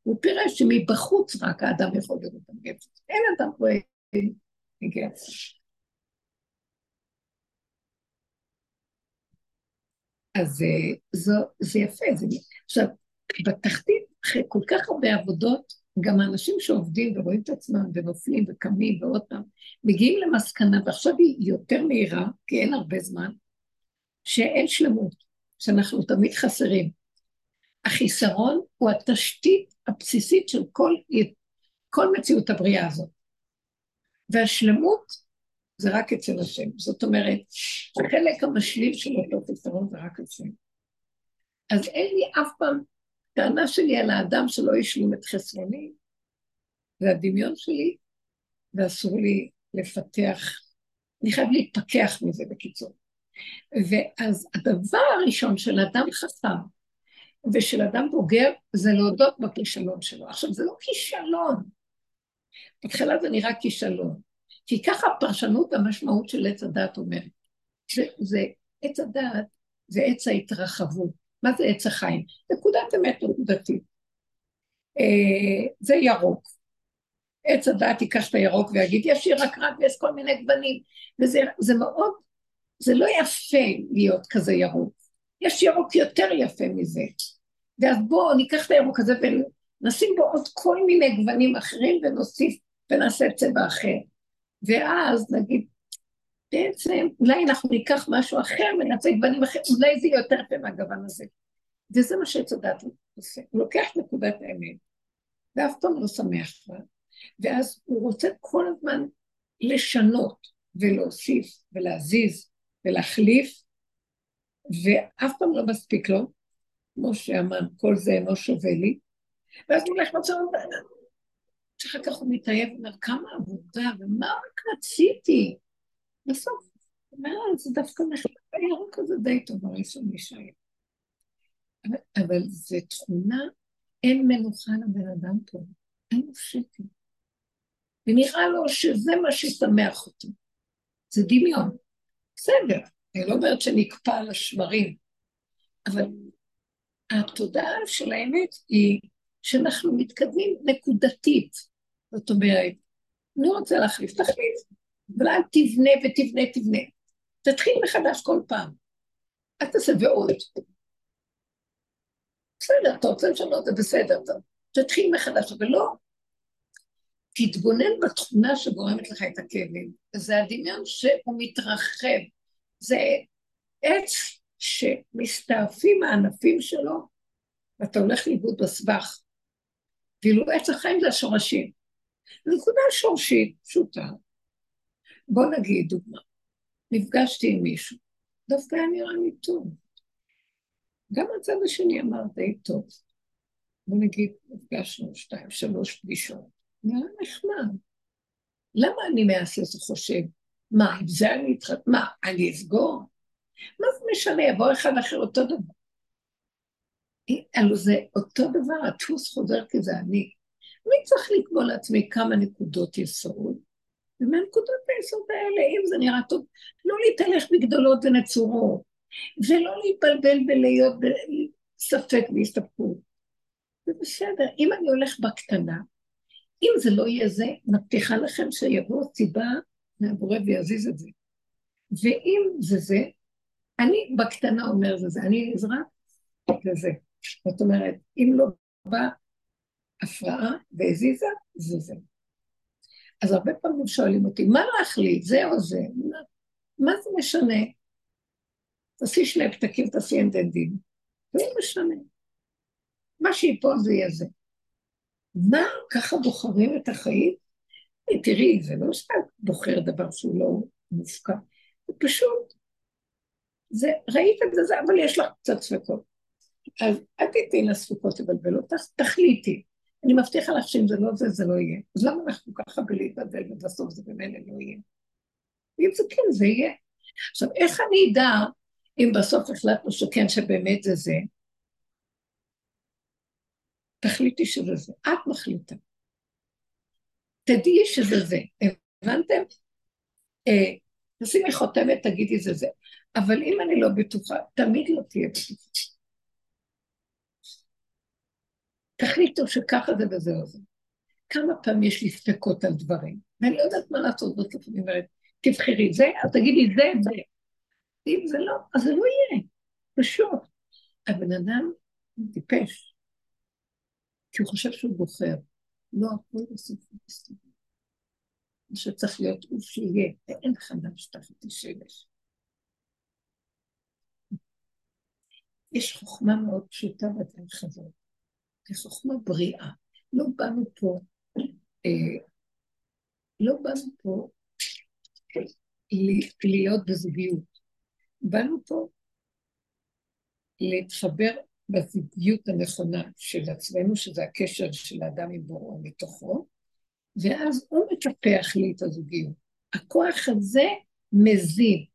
הוא פירש שמבחוץ רק האדם יכול לראות את הנגעי עצמו. אין אדם רואה נגעי עצמו. אז אה, זו, זה יפה, זה... עכשיו, בתחתית, אחרי כל כך הרבה עבודות, גם האנשים שעובדים ורואים את עצמם ונופלים וקמים ועוד פעם, מגיעים למסקנה, ועכשיו היא יותר מהירה, כי אין הרבה זמן, שאין שלמות, שאנחנו תמיד חסרים. החיסרון הוא התשתית הבסיסית של כל, כל מציאות הבריאה הזאת. והשלמות זה רק אצל השם. זאת אומרת, החלק המשלים של אותו חיסרון זה רק השם. אז אין לי אף פעם הטענה שלי על האדם שלא השלים את חסרוני, זה הדמיון שלי, ואסור לי לפתח, אני חייב להתפכח מזה בקיצור. ואז הדבר הראשון של אדם חכם ושל אדם בוגר, זה להודות בכישלון שלו. עכשיו, זה לא כישלון. בתחילה זה נראה כישלון. כי ככה הפרשנות המשמעות של עץ הדת אומרת. זה, זה עץ הדת, זה עץ ההתרחבות. מה זה עץ החיים? נקודת אמת נקודתית. אה, זה ירוק. עץ הדעת ייקח את הירוק ויגיד, יש ירק רק ויש כל מיני גוונים. וזה מאוד, זה לא יפה להיות כזה ירוק. יש ירוק יותר יפה מזה. ואז בואו ניקח את הירוק הזה ונשים בו עוד כל מיני גוונים אחרים ונוסיף ונעשה צבע אחר. ואז נגיד, בעצם אולי אנחנו ניקח משהו אחר ונעשה גוונים אחרים, אולי זה יהיה יותר יפה מהגוון הזה. וזה מה שעץ הדת עושה, הוא לוקח נקודת האמת, ואף פעם לא שמח בה, ואז הוא רוצה כל הזמן לשנות ולהוסיף ולהזיז ולהחליף, ואף פעם לא מספיק לו, כמו שאמר, כל זה אינו שווה לי, ואז הוא הולך למצוא, שאחר כך הוא מתאהב, אומר, כמה עבודה, ומה רק רציתי? בסוף, זה דווקא נחלק הירוק הזה די טוב, הרי שהוא משער. אבל זו תכונה, אין מנוחה לבן אדם פה, אין שקט. ונראה לו שזה מה שישמח אותו. זה דמיון. בסדר, אני לא אומרת שנקפא על השמרים, אבל התודעה של האמת היא שאנחנו מתקדמים נקודתית. זאת אומרת, אני רוצה להחליף, תחליף, אבל אל תבנה ותבנה, תבנה. תתחיל מחדש כל פעם. אל תעשה ועוד. בסדר, אתה רוצה לשנות, זה בסדר. תתחיל מחדש, אבל לא. תתבונן בתכונה שגורמת לך את הכאבים. זה הדמיון שהוא מתרחב. זה עץ שמסתעפים הענפים שלו, ואתה הולך לאיבוד בסבך. ואילו עץ החיים זה השורשים. נקודה שורשית, פשוטה. בוא נגיד דוגמה. נפגשתי עם מישהו, דווקא היה נראה לי טוב. גם הצד השני אמר די טוב. בוא נגיד, נפגשנו שתיים, שלוש פגישות. נראה נחמד. למה אני מהסס חושב, מה, עם זה אני אתחת... מה, אני אסגור? מה זה משנה, יבוא אחד אחר אותו דבר. הלוא זה אותו דבר, הדפוס חוזר כי זה אני. מי צריך לקבוע לעצמי כמה נקודות יסוד? ומהנקודות היסוד האלה, אם זה נראה טוב, לא להתהלך בגדולות ונצורות, ולא להתבלבל ולהיות בספק והסתפקות. זה בסדר. אם אני הולך בקטנה, אם זה לא יהיה זה, מבטיחה לכם שיבוא סיבה מהבורא ויזיז את זה. ואם זה זה, אני בקטנה אומר זה זה, אני נזרק לזה. זאת אומרת, אם לא בא הפרעה והזיזה, זה זה. אז הרבה פעמים שואלים אותי, מה להחליט, זה או זה? מה, מה זה משנה? תעשי שני פתקים, תעשי אנדנדים. זה לא משנה. מה שיפול זה יהיה זה. מה, ככה בוחרים את החיים? תראי, זה לא שאת בוחר דבר שהוא לא מופקע, זה פשוט, זה, ראית את זה, אבל יש לך קצת ספקות. אז אל תתני לספקות לבלבל אותך, תחליטי. אני מבטיחה לך שאם זה לא זה, זה לא יהיה. אז למה אנחנו ככה בלהתבלבל ובסוף זה במילא לא יהיה? אם זה כן, זה יהיה. עכשיו, איך אני אדע אם בסוף החלטנו שכן, שבאמת זה זה? תחליטי שזה זה. את מחליטה. תדעי שזה זה. הבנתם? אה, תשימי חותמת, תגידי זה זה. אבל אם אני לא בטוחה, תמיד לא תהיה בטוחה. תחליטו שככה זה וזהו זה. כמה פעמים יש לי ספקות על דברים, ואני לא יודעת מה לעשות, זאת לפעמים אומרת, תבחרי זה, אז תגידי זה, זה. אם זה לא, אז זה לא יהיה, פשוט. הבן אדם טיפש, כי הוא חושב שהוא בוחר. לא, הכל בסוף הוא מסתובב. מה שצריך להיות הוא שיהיה, ואין חדש תחת השמש. יש חוכמה מאוד פשוטה בדרך הזאת. כחוכמה בריאה. לא באנו פה, אה, לא באנו פה להיות בזוגיות. באנו פה להתחבר בזוגיות הנכונה של עצמנו, שזה הקשר של האדם עם בוראו מתוכו, ואז הוא מטפח לי את הזוגיות. הכוח הזה מזין,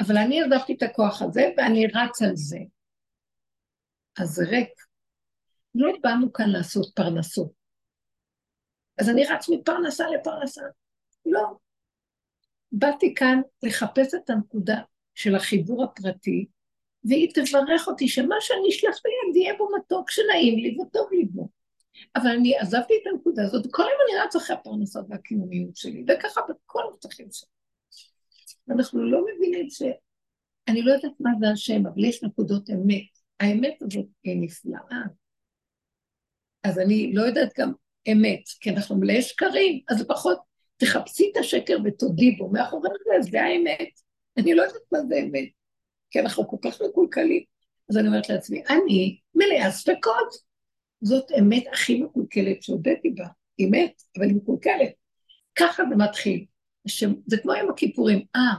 אבל אני עזבתי את הכוח הזה ואני רץ על זה. אז זה ריק. לא באנו כאן לעשות פרנסות. אז אני רץ מפרנסה לפרנסה. לא. באתי כאן לחפש את הנקודה של החיבור הפרטי, והיא תברך אותי שמה שאני אשלח ביד יהיה בו מתוק, שנעים לי וטוב לי בו. אבל אני עזבתי את הנקודה הזאת, וכל היום אני רץ אחרי הפרנסות והקיומיות שלי, וככה בכל המבטחים שלי. ואנחנו לא מבינים ש... אני לא יודעת מה זה השם, אבל יש נקודות אמת. האמת הזאת היא נפלאה. אז אני לא יודעת גם אמת, כי אנחנו מלאי שקרים, אז לפחות תחפשי את השקר ותודי בו, מאחורי זה, זה האמת. אני לא יודעת מה זה אמת, כי אנחנו כל כך מקולקלים. אז אני אומרת לעצמי, אני מלאה ספקות. זאת אמת הכי מקולקלת שהודיתי בה, אמת, אבל היא מקולקלת. ככה זה מתחיל. זה כמו יום הכיפורים, אה,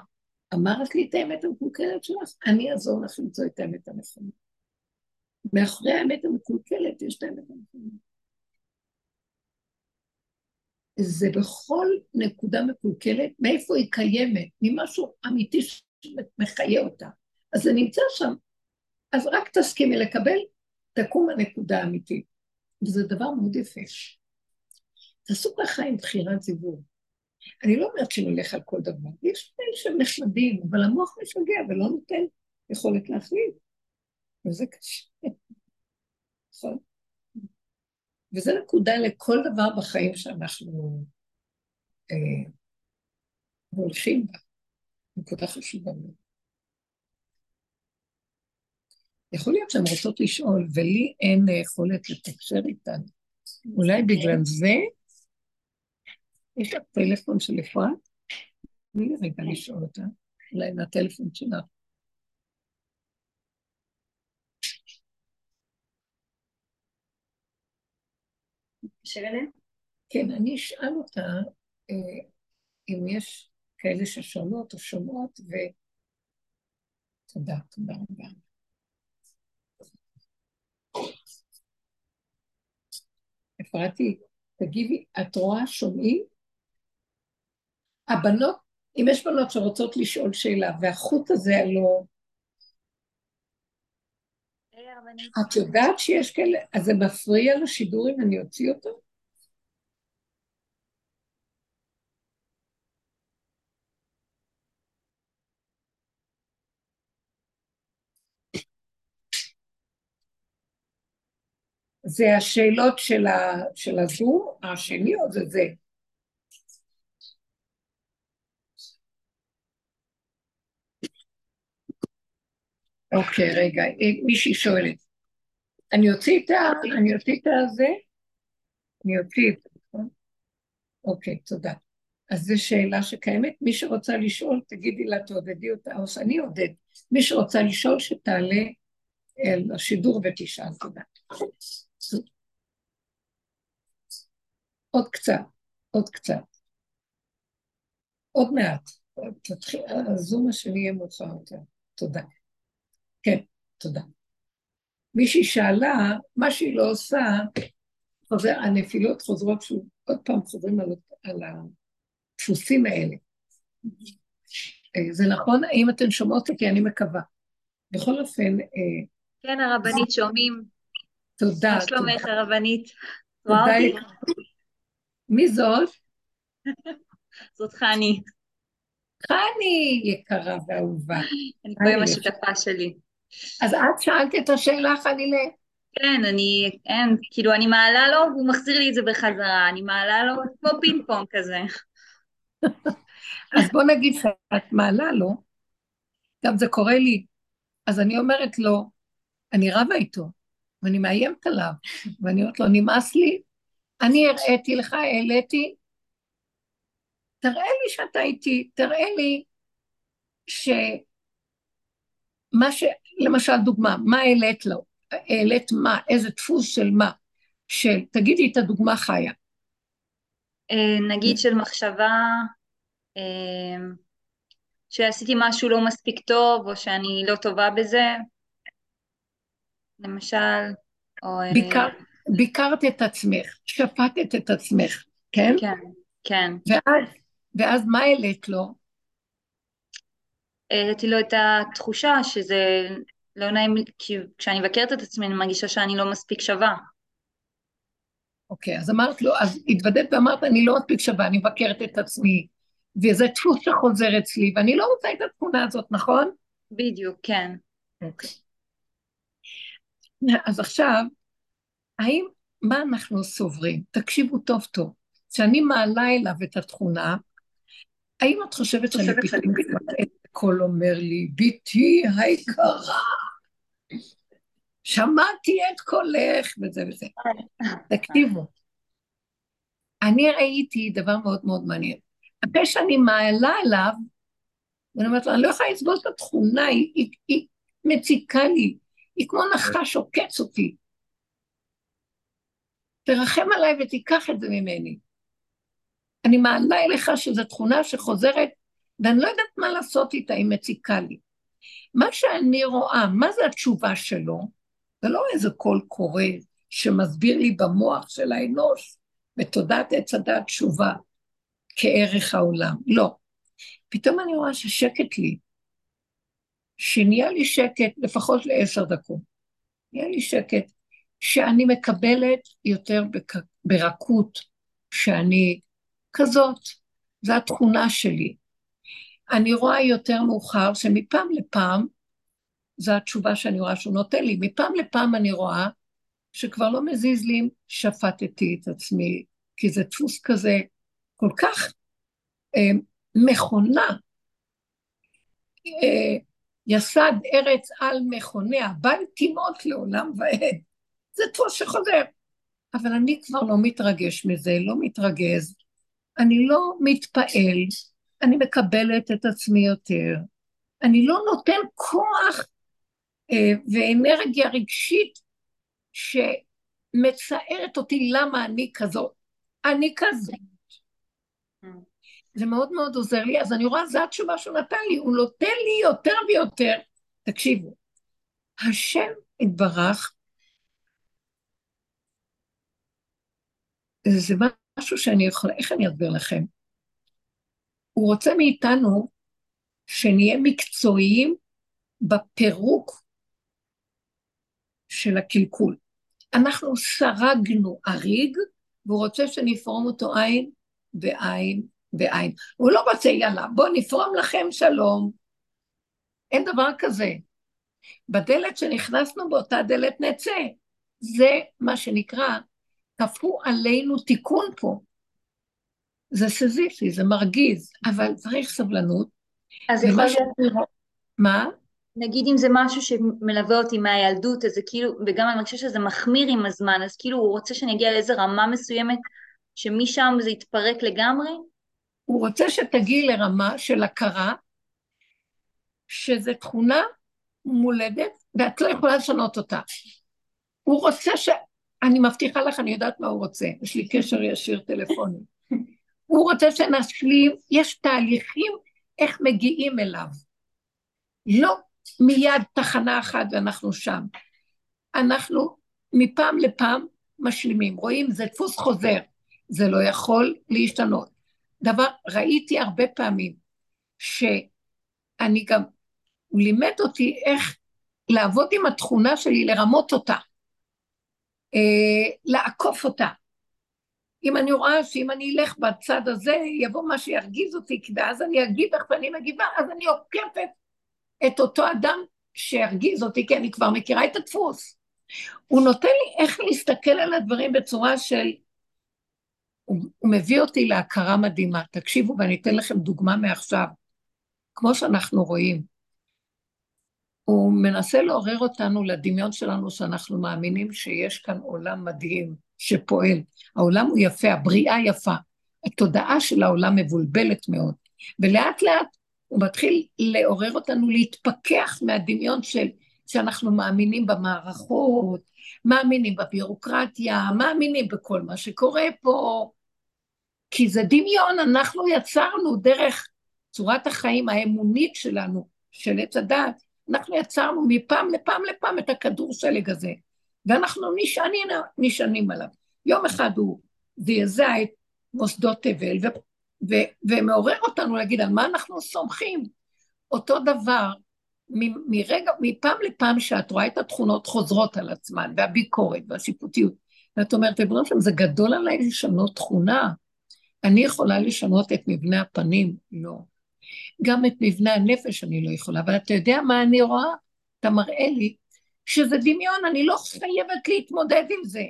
אמרת לי את האמת המקולקלת שלך, אני אעזור לך למצוא את האמת הנכונה. מאחורי האמת המקולקלת יש את האמת הנכונה. זה בכל נקודה מקולקלת, מאיפה היא קיימת, ממשהו אמיתי שמחיה אותה. אז זה נמצא שם. אז רק תסכימי לקבל, תקום הנקודה האמיתית. וזה דבר מאוד יפה. תעשו ככה עם בחירת זיווג. אני לא אומרת שנלך על כל דבר, יש דברים שהם נחמדים, אבל המוח משגע ולא נותן יכולת להחליט, וזה קשה. נכון? וזו נקודה לכל דבר בחיים שאנחנו אה, הולכים בה. נקודה חשובה מאוד. יכול להיות שהן רוצות לשאול, ולי אין יכולת לתקשר איתן. אולי בגלל זה יש לך טלפון של אפרת? תני לי רגע לשאול אותה, אולי מהטלפון שלה. כן, אני אשאל אותה אה, אם יש כאלה ששואלות או שומעות, ו... תודה, תודה רבה. אפרתי, תגיבי, את רואה, שומעים? הבנות, אם יש בנות שרוצות לשאול שאלה, והחוט הזה הלא... את יודעת שיש כאלה, אז זה מפריע לשידור אם אני אוציא אותו? זה השאלות של, ה, של הזום השני או זה זה? אוקיי, רגע, מישהי שואלת. אני אוציא את ה... אני אוציא את הזה? אני אוציא את זה, נכון? אוקיי, תודה. אז זו שאלה שקיימת. מי שרוצה לשאול, תגידי לה, תעודדי אותה, או שאני עודד. מי שרוצה לשאול, שתעלה אל השידור ותשאל, תודה. עוד קצת, עוד קצת. עוד מעט. תתחיל, הזום השני יהיה מאוחר יותר. תודה. כן, תודה. מישהי שאלה, מה שהיא לא עושה, חוזר, הנפילות חוזרות שוב, עוד פעם חוזרים על, על הדפוסים האלה. אה, זה נכון? האם אתן שומעות אותי? אני מקווה. בכל אופן... אה, כן, הרבנית, שומעים. תודה. מה שלומך, הרבנית? תודה. מי זאת? זאת חני. חני יקרה ואהובה. אני פה עם השותפה שלי. אז את שאלת את השאלה, חנילה? כן, אני, אין, כאילו אני מעלה לו והוא מחזיר לי את זה בחזרה, אני מעלה לו כמו פינג פונג כזה. אז בוא נגיד שאת מעלה לו, גם זה קורה לי, אז אני אומרת לו, אני רבה איתו, ואני מאיימת עליו, ואני אומרת לו, נמאס לי, אני הראיתי לך, העליתי, תראה לי שאתה איתי, תראה לי ש... מה ש... למשל דוגמה, מה העלית לו? העלית מה? איזה דפוס של מה? של, תגידי את הדוגמה חיה. אה, נגיד של מחשבה אה, שעשיתי משהו לא מספיק טוב, או שאני לא טובה בזה, למשל, או... אה, ביקר, ביקרת את עצמך, שפטת את עצמך, כן? כן, כן. ואז, ואז מה העלית לו? העליתי לו את התחושה שזה לא נעים, כי כשאני מבקרת את עצמי אני מרגישה שאני לא מספיק שווה. אוקיי, אז אמרת לו, אז התוודית ואמרת, אני לא מספיק שווה, אני מבקרת את עצמי, וזה דפוס שחוזר אצלי, ואני לא רוצה את התכונה הזאת, נכון? בדיוק, כן. אוקיי. אז עכשיו, האם, מה אנחנו סוברים? תקשיבו טוב טוב. כשאני מעלה אליו את התכונה, האם את חושבת שאני פתאום קול אומר לי, ביתי היקרה, שמעתי את קולך, וזה וזה. תקשיבו, אני ראיתי דבר מאוד מאוד מעניין. אחרי שאני מעלה עליו, ואני אומרת לו, אני לא יכולה לסבול את התכונה, היא, היא, היא מציקה לי, היא כמו נחש עוקץ אותי. תרחם עליי ותיקח את זה ממני. אני מעלה אליך שזו תכונה שחוזרת ואני לא יודעת מה לעשות איתה, היא מציקה לי. מה שאני רואה, מה זה התשובה שלו? זה לא איזה קול קורא שמסביר לי במוח של האנוש, בתודעת עץ הדעת תשובה, כערך העולם. לא. פתאום אני רואה ששקט לי, שנהיה לי שקט לפחות לעשר דקות. נהיה לי שקט, שאני מקבלת יותר בק... ברכות, שאני כזאת, זו התכונה שלי. אני רואה יותר מאוחר שמפעם לפעם, זו התשובה שאני רואה שהוא נותן לי, מפעם לפעם אני רואה שכבר לא מזיז לי אם שפטתי את עצמי, כי זה דפוס כזה כל כך אה, מכונה. אה, יסד ארץ על מכוניה, בל תימות לעולם ועד. זה דפוס שחוזר. אבל אני כבר לא מתרגש מזה, לא מתרגז, אני לא מתפעל, אני מקבלת את עצמי יותר, אני לא נותן כוח אה, ואנרגיה רגשית שמצערת אותי למה אני כזאת. אני כזאת. Mm. זה מאוד מאוד עוזר לי, אז אני רואה, זו התשובה שהוא נתן לי, הוא נותן לי יותר ויותר. תקשיבו, השם יתברך, זה משהו שאני יכולה, איך אני אסביר לכם? הוא רוצה מאיתנו שנהיה מקצועיים בפירוק של הקלקול. אנחנו סרגנו אריג, והוא רוצה שנפרום אותו עין בעין בעין. הוא לא רוצה, יאללה, בואו נפרום לכם שלום. אין דבר כזה. בדלת שנכנסנו, באותה דלת נצא. זה מה שנקרא, כפו עלינו תיקון פה. זה סזיפי, זה מרגיז, אבל צריך סבלנות. אז יכול להיות... מה? נגיד אם זה משהו שמלווה אותי מהילדות, אז זה כאילו, וגם אני מרגישה שזה מחמיר עם הזמן, אז כאילו הוא רוצה שאני אגיע לאיזה רמה מסוימת, שמשם זה יתפרק לגמרי? הוא רוצה שתגיעי לרמה של הכרה, שזו תכונה מולדת, ואת לא יכולה לשנות אותה. הוא רוצה ש... אני מבטיחה לך, אני יודעת מה הוא רוצה, יש לי קשר ישיר טלפוני. הוא רוצה שנשלים, יש תהליכים איך מגיעים אליו. לא מיד תחנה אחת ואנחנו שם. אנחנו מפעם לפעם משלימים. רואים, זה דפוס חוזר, זה לא יכול להשתנות. דבר, ראיתי הרבה פעמים שאני גם, הוא לימד אותי איך לעבוד עם התכונה שלי, לרמות אותה, אה, לעקוף אותה. אם אני רואה שאם אני אלך בצד הזה, יבוא מה שירגיז אותי, ואז אני אגיב איך ואני מגיבה, אז אני עוקפת את אותו אדם שירגיז אותי, כי אני כבר מכירה את הדפוס. הוא נותן לי איך להסתכל על הדברים בצורה של הוא, הוא מביא אותי להכרה מדהימה. תקשיבו, ואני אתן לכם דוגמה מעכשיו. כמו שאנחנו רואים, הוא מנסה לעורר אותנו לדמיון שלנו שאנחנו מאמינים שיש כאן עולם מדהים שפועל. העולם הוא יפה, הבריאה יפה. התודעה של העולם מבולבלת מאוד. ולאט לאט הוא מתחיל לעורר אותנו להתפכח מהדמיון של שאנחנו מאמינים במערכות, מאמינים בביורוקרטיה, מאמינים בכל מה שקורה פה, כי זה דמיון, אנחנו יצרנו דרך צורת החיים האמונית שלנו, של עץ הדת, אנחנו יצרנו מפעם לפעם לפעם את הכדור שלג הזה, ואנחנו נשענים, נשענים עליו. יום אחד הוא זעזע את מוסדות תבל, ו, ו, ומעורר אותנו להגיד על מה אנחנו סומכים. אותו דבר, מ, מרגע, מפעם לפעם שאת רואה את התכונות חוזרות על עצמן, והביקורת והשיפוטיות, ואת אומרת, ריבונו שלום, זה גדול עליי לשנות תכונה. אני יכולה לשנות את מבנה הפנים? לא. גם את מבנה הנפש אני לא יכולה, אבל אתה יודע מה אני רואה? אתה מראה לי שזה דמיון, אני לא חייבת להתמודד עם זה.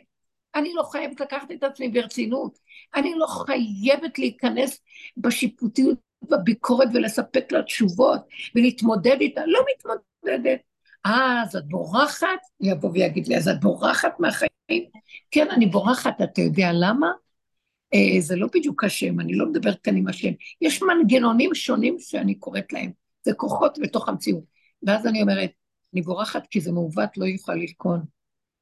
אני לא חייבת לקחת את עצמי ברצינות. אני לא חייבת להיכנס בשיפוטיות, בביקורת ולספק לה תשובות ולהתמודד איתה. לא מתמודדת. אה, אז את בורחת? יבוא ויגיד לי, אז את בורחת מהחיים? כן, אני בורחת, אתה יודע למה? אה, זה לא בדיוק השם, אני לא מדברת כאן עם השם. יש מנגנונים שונים שאני קוראת להם, זה כוחות בתוך המציאות. ואז אני אומרת, אני בורחת כי זה מעוות, לא יוכל לתקון.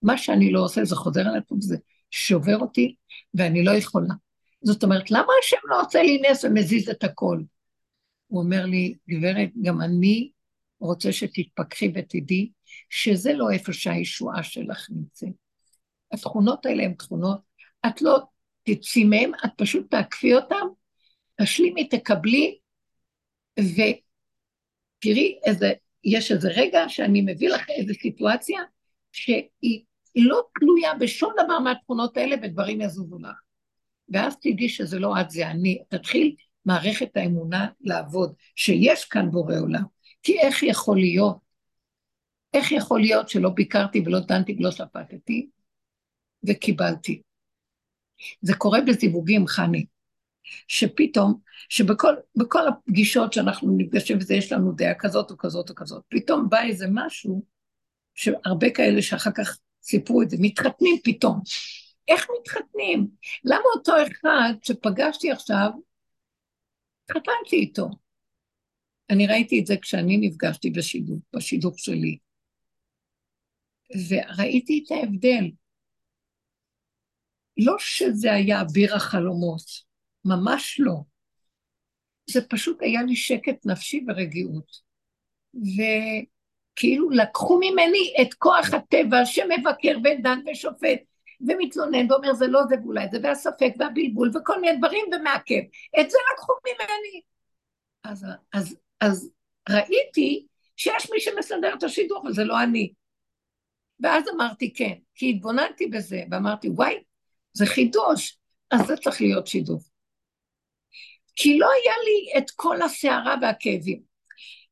מה שאני לא עושה, זה חוזר על עצמו, זה שובר אותי, ואני לא יכולה. זאת אומרת, למה השם לא עושה לי נס ומזיז את הכל? הוא אומר לי, גברת, גם אני רוצה שתתפכחי ותדעי שזה לא איפה שהישועה שלך נמצאת. התכונות האלה הן תכונות, את לא תצאי מהן, את פשוט תעקפי אותן, תשלימי, תקבלי, ותראי איזה, יש איזה רגע שאני מביא לך איזו סיטואציה שהיא לא תלויה בשום דבר מהתכונות האלה ודברים יזוזו לך. ואז תדעי שזה לא את, זה אני. תתחיל מערכת האמונה לעבוד, שיש כאן בורא עולם. כי איך יכול להיות, איך יכול להיות שלא ביקרתי ולא דנתי ולא שפטתי וקיבלתי? זה קורה בזיווגים, חני, שפתאום, שבכל הפגישות שאנחנו נפגשים וזה, יש לנו דעה כזאת או כזאת או כזאת, פתאום בא איזה משהו, שהרבה כאלה שאחר כך סיפרו את זה, מתחתנים פתאום. איך מתחתנים? למה אותו אחד שפגשתי עכשיו, התחתנתי איתו? אני ראיתי את זה כשאני נפגשתי בשידור, בשידור שלי, וראיתי את ההבדל. לא שזה היה אביר החלומות, ממש לא. זה פשוט היה לי שקט נפשי ורגיעות. וכאילו לקחו ממני את כוח הטבע שמבקר ודן ושופט ומתלונן ואומר זה לא זה ואולי זה והספק והבלבול וכל מיני דברים ומעכב. את זה לקחו ממני. אז, אז, אז ראיתי שיש מי שמסדר את השידור, אבל זה לא אני. ואז אמרתי כן, כי התבוננתי בזה, ואמרתי, וואי, זה חידוש, אז זה צריך להיות שידור. כי לא היה לי את כל הסערה והכאבים.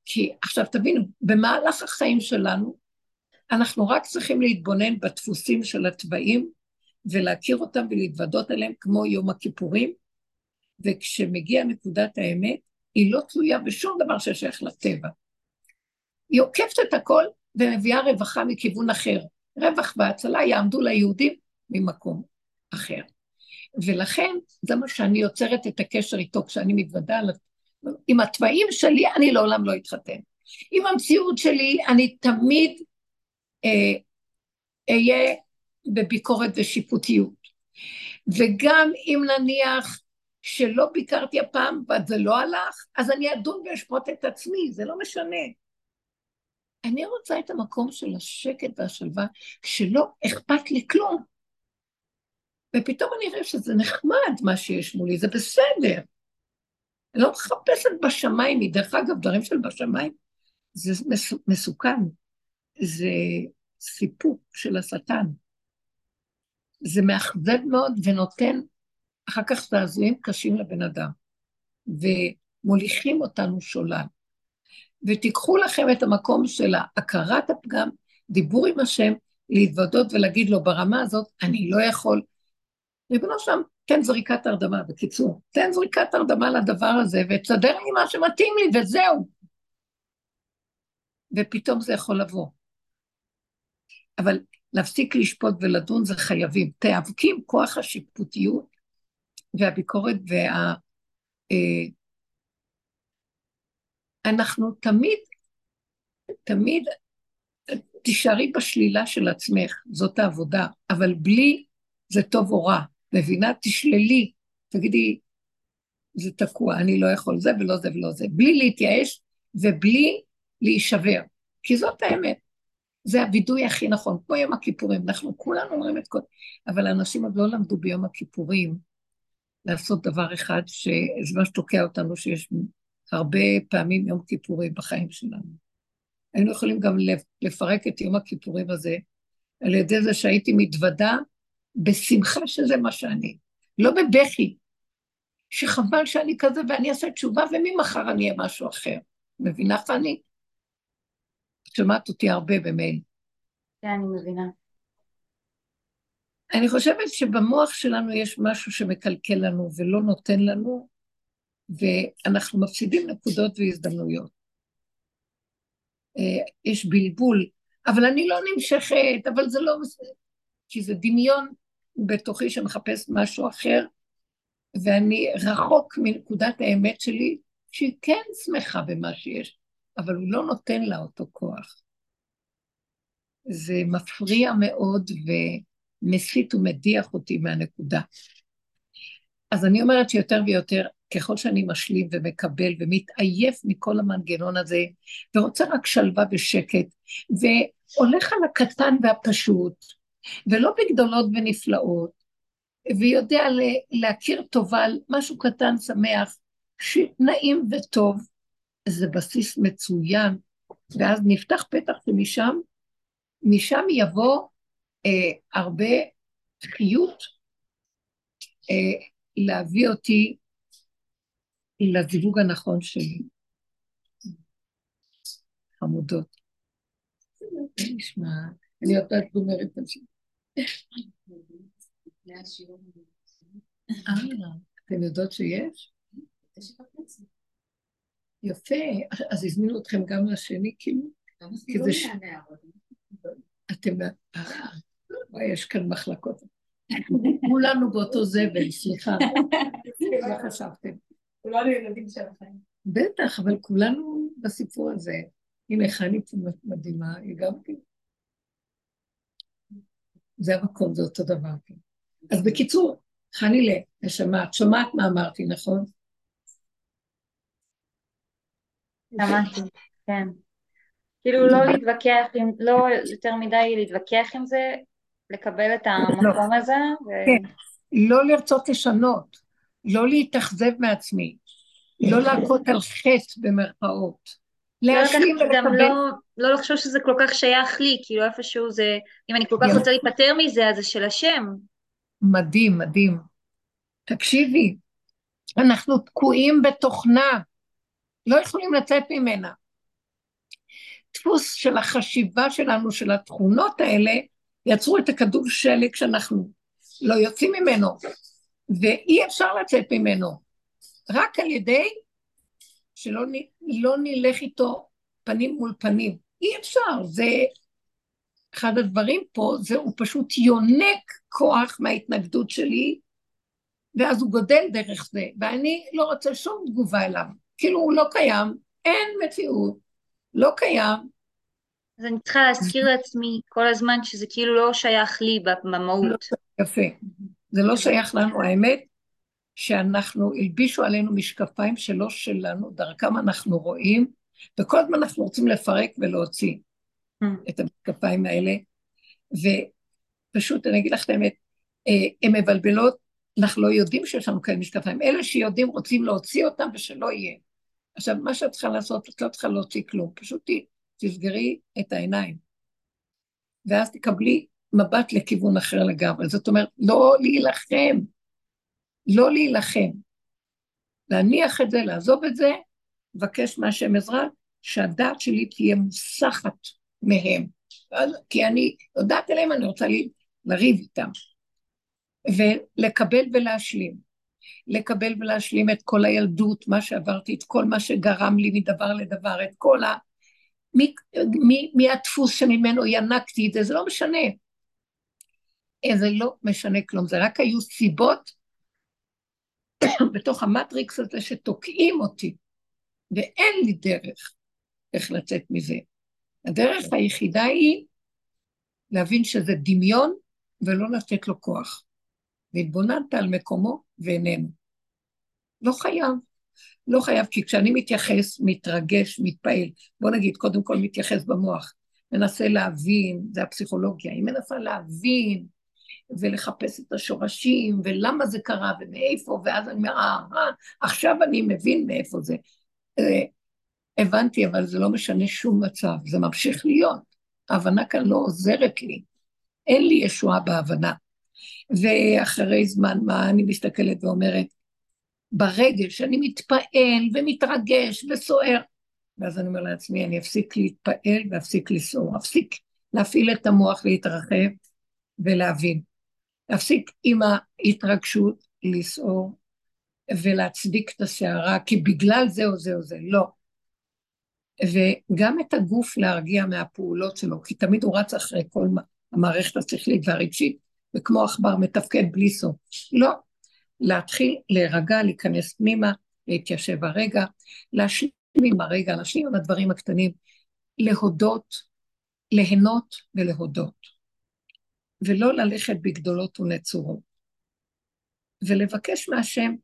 כי עכשיו תבינו, במהלך החיים שלנו, אנחנו רק צריכים להתבונן בדפוסים של התוואים, ולהכיר אותם ולהתוודות עליהם כמו יום הכיפורים, וכשמגיע נקודת האמת, היא לא תלויה בשום דבר ששייך לטבע. היא עוקפת את הכל ומביאה רווחה מכיוון אחר. רווח והצלה יעמדו ליהודים ממקום אחר. ולכן זה מה שאני יוצרת את הקשר איתו כשאני מתוודה על... עם התוואים שלי אני לעולם לא אתחתן. עם המציאות שלי אני תמיד אה, אהיה בביקורת ושיפוטיות. וגם אם נניח שלא ביקרתי הפעם וזה לא הלך, אז אני אדון ואשפוט את עצמי, זה לא משנה. אני רוצה את המקום של השקט והשלווה, שלא אכפת לי כלום. ופתאום אני רואה שזה נחמד מה שיש מולי, זה בסדר. אני לא מחפשת בשמיים, דרך אגב, דברים של בשמיים, זה מסוכן, זה סיפוק של השטן. זה מאכזב מאוד ונותן אחר כך זעזועים קשים לבן אדם, ומוליכים אותנו שולל. ותיקחו לכם את המקום של הכרת הפגם, דיבור עם השם, להתוודות ולהגיד לו ברמה הזאת, אני לא יכול. ריבונו שם, תן זריקת הרדמה, בקיצור, תן זריקת הרדמה לדבר הזה, ותסדר לי מה שמתאים לי, וזהו. ופתאום זה יכול לבוא. אבל להפסיק לשפוט ולדון זה חייבים. תיאבקים כוח השיפוטיות והביקורת וה... אה, אנחנו תמיד, תמיד תישארי בשלילה של עצמך, זאת העבודה, אבל בלי זה טוב או רע, מבינה? תשללי, תגידי, זה תקוע, אני לא יכול זה ולא זה ולא זה, בלי להתייאש ובלי להישבר, כי זאת האמת. זה הווידוי הכי נכון, כמו יום הכיפורים, אנחנו כולנו אומרים את כל... אבל אנשים עוד לא למדו ביום הכיפורים לעשות דבר אחד, שזה מה שתוקע אותנו, שיש הרבה פעמים יום כיפורים בחיים שלנו. היינו יכולים גם לפרק את יום הכיפורים הזה על ידי זה שהייתי מתוודה בשמחה שזה מה שאני, לא בבכי, שחבל שאני כזה ואני אעשה תשובה וממחר אני אהיה משהו אחר. מבינה, פאני? שומעת אותי הרבה במייל. כן, אני מבינה. אני חושבת שבמוח שלנו יש משהו שמקלקל לנו ולא נותן לנו, ואנחנו מפסידים נקודות והזדמנויות. אה, יש בלבול, אבל אני לא נמשכת, אבל זה לא... כי זה דמיון בתוכי שמחפש משהו אחר, ואני רחוק מנקודת האמת שלי, שהיא כן שמחה במה שיש, אבל הוא לא נותן לה אותו כוח. זה מפריע מאוד ומסית ומדיח אותי מהנקודה. אז אני אומרת שיותר ויותר ככל שאני משלים ומקבל ומתעייף מכל המנגנון הזה, ורוצה רק שלווה ושקט, והולך על הקטן והפשוט, ולא בגדולות ונפלאות, ויודע להכיר טובה על משהו קטן שמח, נעים וטוב, זה בסיס מצוין, ואז נפתח פתח ומשם, משם יבוא אה, הרבה חיות אה, להביא אותי לזיווג הנכון שלי. חמודות. זה נשמע, אני עוד מעט גומרת את זה. אתן יודעות שיש? יפה, אז הזמינו אתכם גם לשני, כאילו? זה ש... אתם... אה, יש כאן מחלקות. כולנו באותו זבל, סליחה. מה חשבתם? כולנו ילדים שלכם. בטח, אבל כולנו בסיפור הזה. הנה, חני פה מדהימה, היא גם כן. זה המקום, זה אותו דבר. כן. אז בקיצור, חני לנשמה, את שומעת מה אמרתי, נכון? שמעתי, כן. כאילו לא להתווכח, לא יותר מדי להתווכח עם זה, לקבל את המקום הזה. כן, לא לרצות לשנות, לא להתאכזב מעצמי, לא להכות על חטא במרכאות. להשלים ולקבל. גם לא, לא לחשוב שזה כל כך שייך לי, כאילו איפשהו זה, אם אני כל כך רוצה להיפטר מזה, אז זה של השם. מדהים, מדהים. תקשיבי, אנחנו תקועים בתוכנה, לא יכולים לצאת ממנה. דפוס של החשיבה שלנו, של התכונות האלה, יצרו את הכדור שלג שאנחנו לא יוצאים ממנו, ואי אפשר לצאת ממנו, רק על ידי שלא לא נלך איתו פנים מול פנים. אי אפשר, זה אחד הדברים פה, זה הוא פשוט יונק כוח מההתנגדות שלי, ואז הוא גודל דרך זה, ואני לא רוצה שום תגובה אליו. כאילו הוא לא קיים, אין מציאות, לא קיים, אז אני צריכה להזכיר לעצמי כל הזמן שזה כאילו לא שייך לי במהות. לא, יפה. זה לא שייך לנו, האמת שאנחנו, הלבישו עלינו משקפיים שלא שלנו, דרכם אנחנו רואים, וכל הזמן אנחנו רוצים לפרק ולהוציא mm. את המשקפיים האלה, ופשוט אני אגיד לך את האמת, אה, הן מבלבלות, אנחנו לא יודעים שיש לנו כאלה משקפיים, אלה שיודעים רוצים להוציא אותם ושלא יהיה. עכשיו, מה שאת צריכה לעשות, את לא צריכה להוציא כלום, פשוט תסגרי את העיניים. ואז תקבלי מבט לכיוון אחר לגמרי. זאת אומרת, לא להילחם, לא להילחם. להניח את זה, לעזוב את זה, לבקש מהשם עזרה, שהדעת שלי תהיה מוסחת מהם. כי אני יודעת אליהם, אני רוצה לריב איתם. ולקבל ולהשלים. לקבל ולהשלים את כל הילדות, מה שעברתי, את כל מה שגרם לי מדבר לדבר, את כל ה... מי, מי, מי הדפוס שממנו ינקתי את זה, זה לא משנה. אה, זה לא משנה כלום, זה רק היו סיבות בתוך המטריקס הזה שתוקעים אותי, ואין לי דרך איך לצאת מזה. הדרך היחידה היא להבין שזה דמיון ולא לתת לו כוח. והתבוננת על מקומו ואיננו. לא חייב. לא חייב, כי כשאני מתייחס, מתרגש, מתפעל, בוא נגיד, קודם כל מתייחס במוח, מנסה להבין, זה הפסיכולוגיה, היא מנסה להבין ולחפש את השורשים, ולמה זה קרה ומאיפה, ואז אני אומר, אה, אה, עכשיו אני מבין מאיפה זה. אה, הבנתי, אבל זה לא משנה שום מצב, זה ממשיך להיות. ההבנה כאן לא עוזרת לי, אין לי ישועה בהבנה. ואחרי זמן מה אני מסתכלת ואומרת, ברגש, שאני מתפעל ומתרגש וסוער. ואז אני אומר לעצמי, אני אפסיק להתפעל ואפסיק לסעור, אפסיק להפעיל את המוח להתרחב ולהבין. להפסיק עם ההתרגשות לסעור ולהצדיק את הסערה, כי בגלל זה או זה או זה, לא. וגם את הגוף להרגיע מהפעולות שלו, כי תמיד הוא רץ אחרי כל המערכת השכלית והרגשית, וכמו עכבר מתפקד בלי סוף. לא, להתחיל להירגע, להיכנס פנימה, להתיישב הרגע, להשלים עם הרגע, להשלים עם הדברים הקטנים, להודות, ליהנות ולהודות, ולא ללכת בגדולות ונצורות, ולבקש מהשם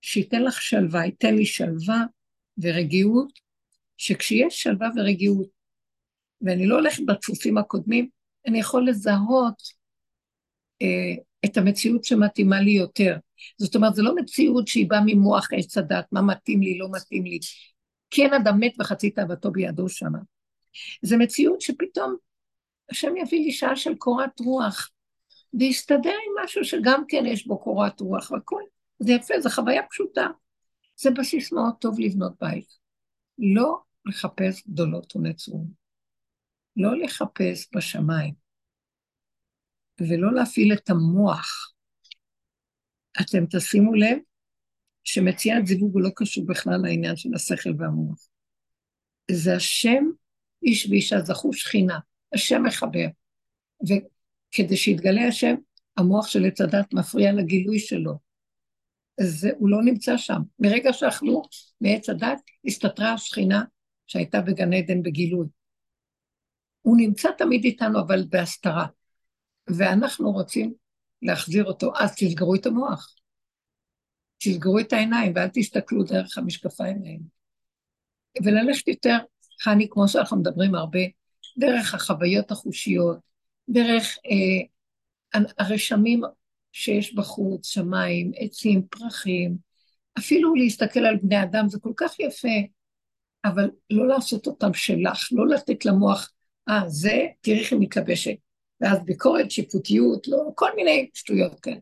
שייתן לך שלווה, ייתן לי שלווה ורגיעות, שכשיש שלווה ורגיעות, ואני לא הולכת בדפוסים הקודמים, אני יכול לזהות אה, את המציאות שמתאימה לי יותר. זאת אומרת, זו לא מציאות שהיא באה ממוח עץ הדת, מה מתאים לי, לא מתאים לי. כן אדם מת וחצי תאוותו בידו שמה. זו מציאות שפתאום השם יביא לי שעה של קורת רוח, ויסתדר עם משהו שגם כן יש בו קורת רוח והכל. זה יפה, זו חוויה פשוטה. זה בסיס מאוד טוב לבנות בית. לא לחפש גדולות ונצורות. לא לחפש בשמיים, ולא להפעיל את המוח. אתם תשימו לב שמציאת זיווג הוא לא קשור בכלל לעניין של השכל והמוח. זה השם, איש ואישה זכו שכינה, השם מחבר. וכדי שיתגלה השם, המוח של עץ הדת מפריע לגילוי שלו. אז הוא לא נמצא שם. מרגע שאכלו מעץ הדת, הסתתרה השכינה שהייתה בגן עדן בגילוי. הוא נמצא תמיד איתנו, אבל בהסתרה. ואנחנו רוצים להחזיר אותו, אז תסגרו את המוח. תסגרו את העיניים ואל תסתכלו דרך המשקפיים האלה. וללכת יותר, חני, כמו שאנחנו מדברים הרבה, דרך החוויות החושיות, דרך אה, הרשמים שיש בחוץ, שמיים, עצים, פרחים, אפילו להסתכל על בני אדם זה כל כך יפה, אבל לא לעשות אותם שלך, לא לתת למוח, אה, זה, תראי איך היא מתלבשת. ואז ביקורת, שיפוטיות, לא, כל מיני שטויות כאלה.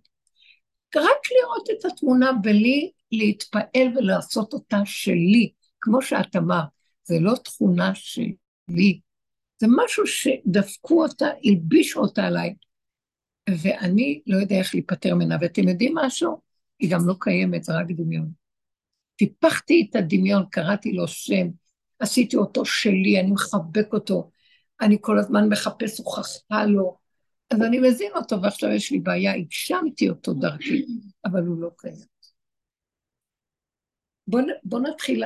רק לראות את התמונה בלי להתפעל ולעשות אותה שלי, כמו שאת אמרת, זה לא תכונה שלי, זה משהו שדפקו אותה, הלבישו אותה עליי, ואני לא יודע איך להיפטר ממנה. ואתם יודעים משהו? היא גם לא קיימת, זה רק דמיון. טיפחתי את הדמיון, קראתי לו שם, עשיתי אותו שלי, אני מחבק אותו, אני כל הזמן מחפש הוכחה לו, אז אני מזין אותו, ועכשיו יש לי בעיה, הגשמתי אותו דרכי, אבל הוא לא קיים. בואו בוא נתחיל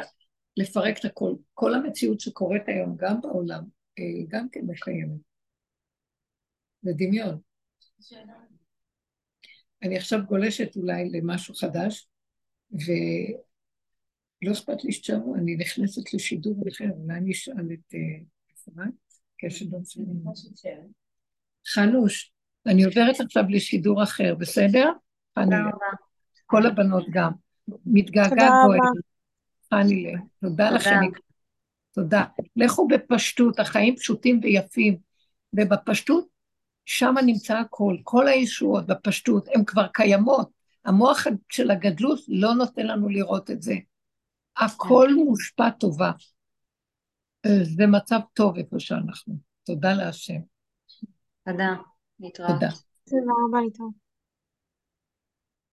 לפרק את הכל. כל המציאות שקורית היום, גם בעולם, אה, גם כן מקיימת. זה דמיון. אני עכשיו גולשת אולי למשהו חדש, ולא אכפת לי שתשארו, אני נכנסת לשידור אחר, אולי אני אשאל את אפרת, אה, קשת דוצרים. חנוש, אני עוברת עכשיו לשידור אחר, בסדר? תודה רבה. כל הבנות גם. מתגעגעת בועדת. חנילה, תודה לכם. תודה. לכו בפשטות, החיים פשוטים ויפים, ובפשטות, שם נמצא הכל, כל הישועות בפשטות, הן כבר קיימות. המוח של הגדלות לא נותן לנו לראות את זה. הכל מושפע טובה. זה מצב טוב איפה שאנחנו. תודה להשם. תודה. להתראות. תודה. תודה רבה, להתראות.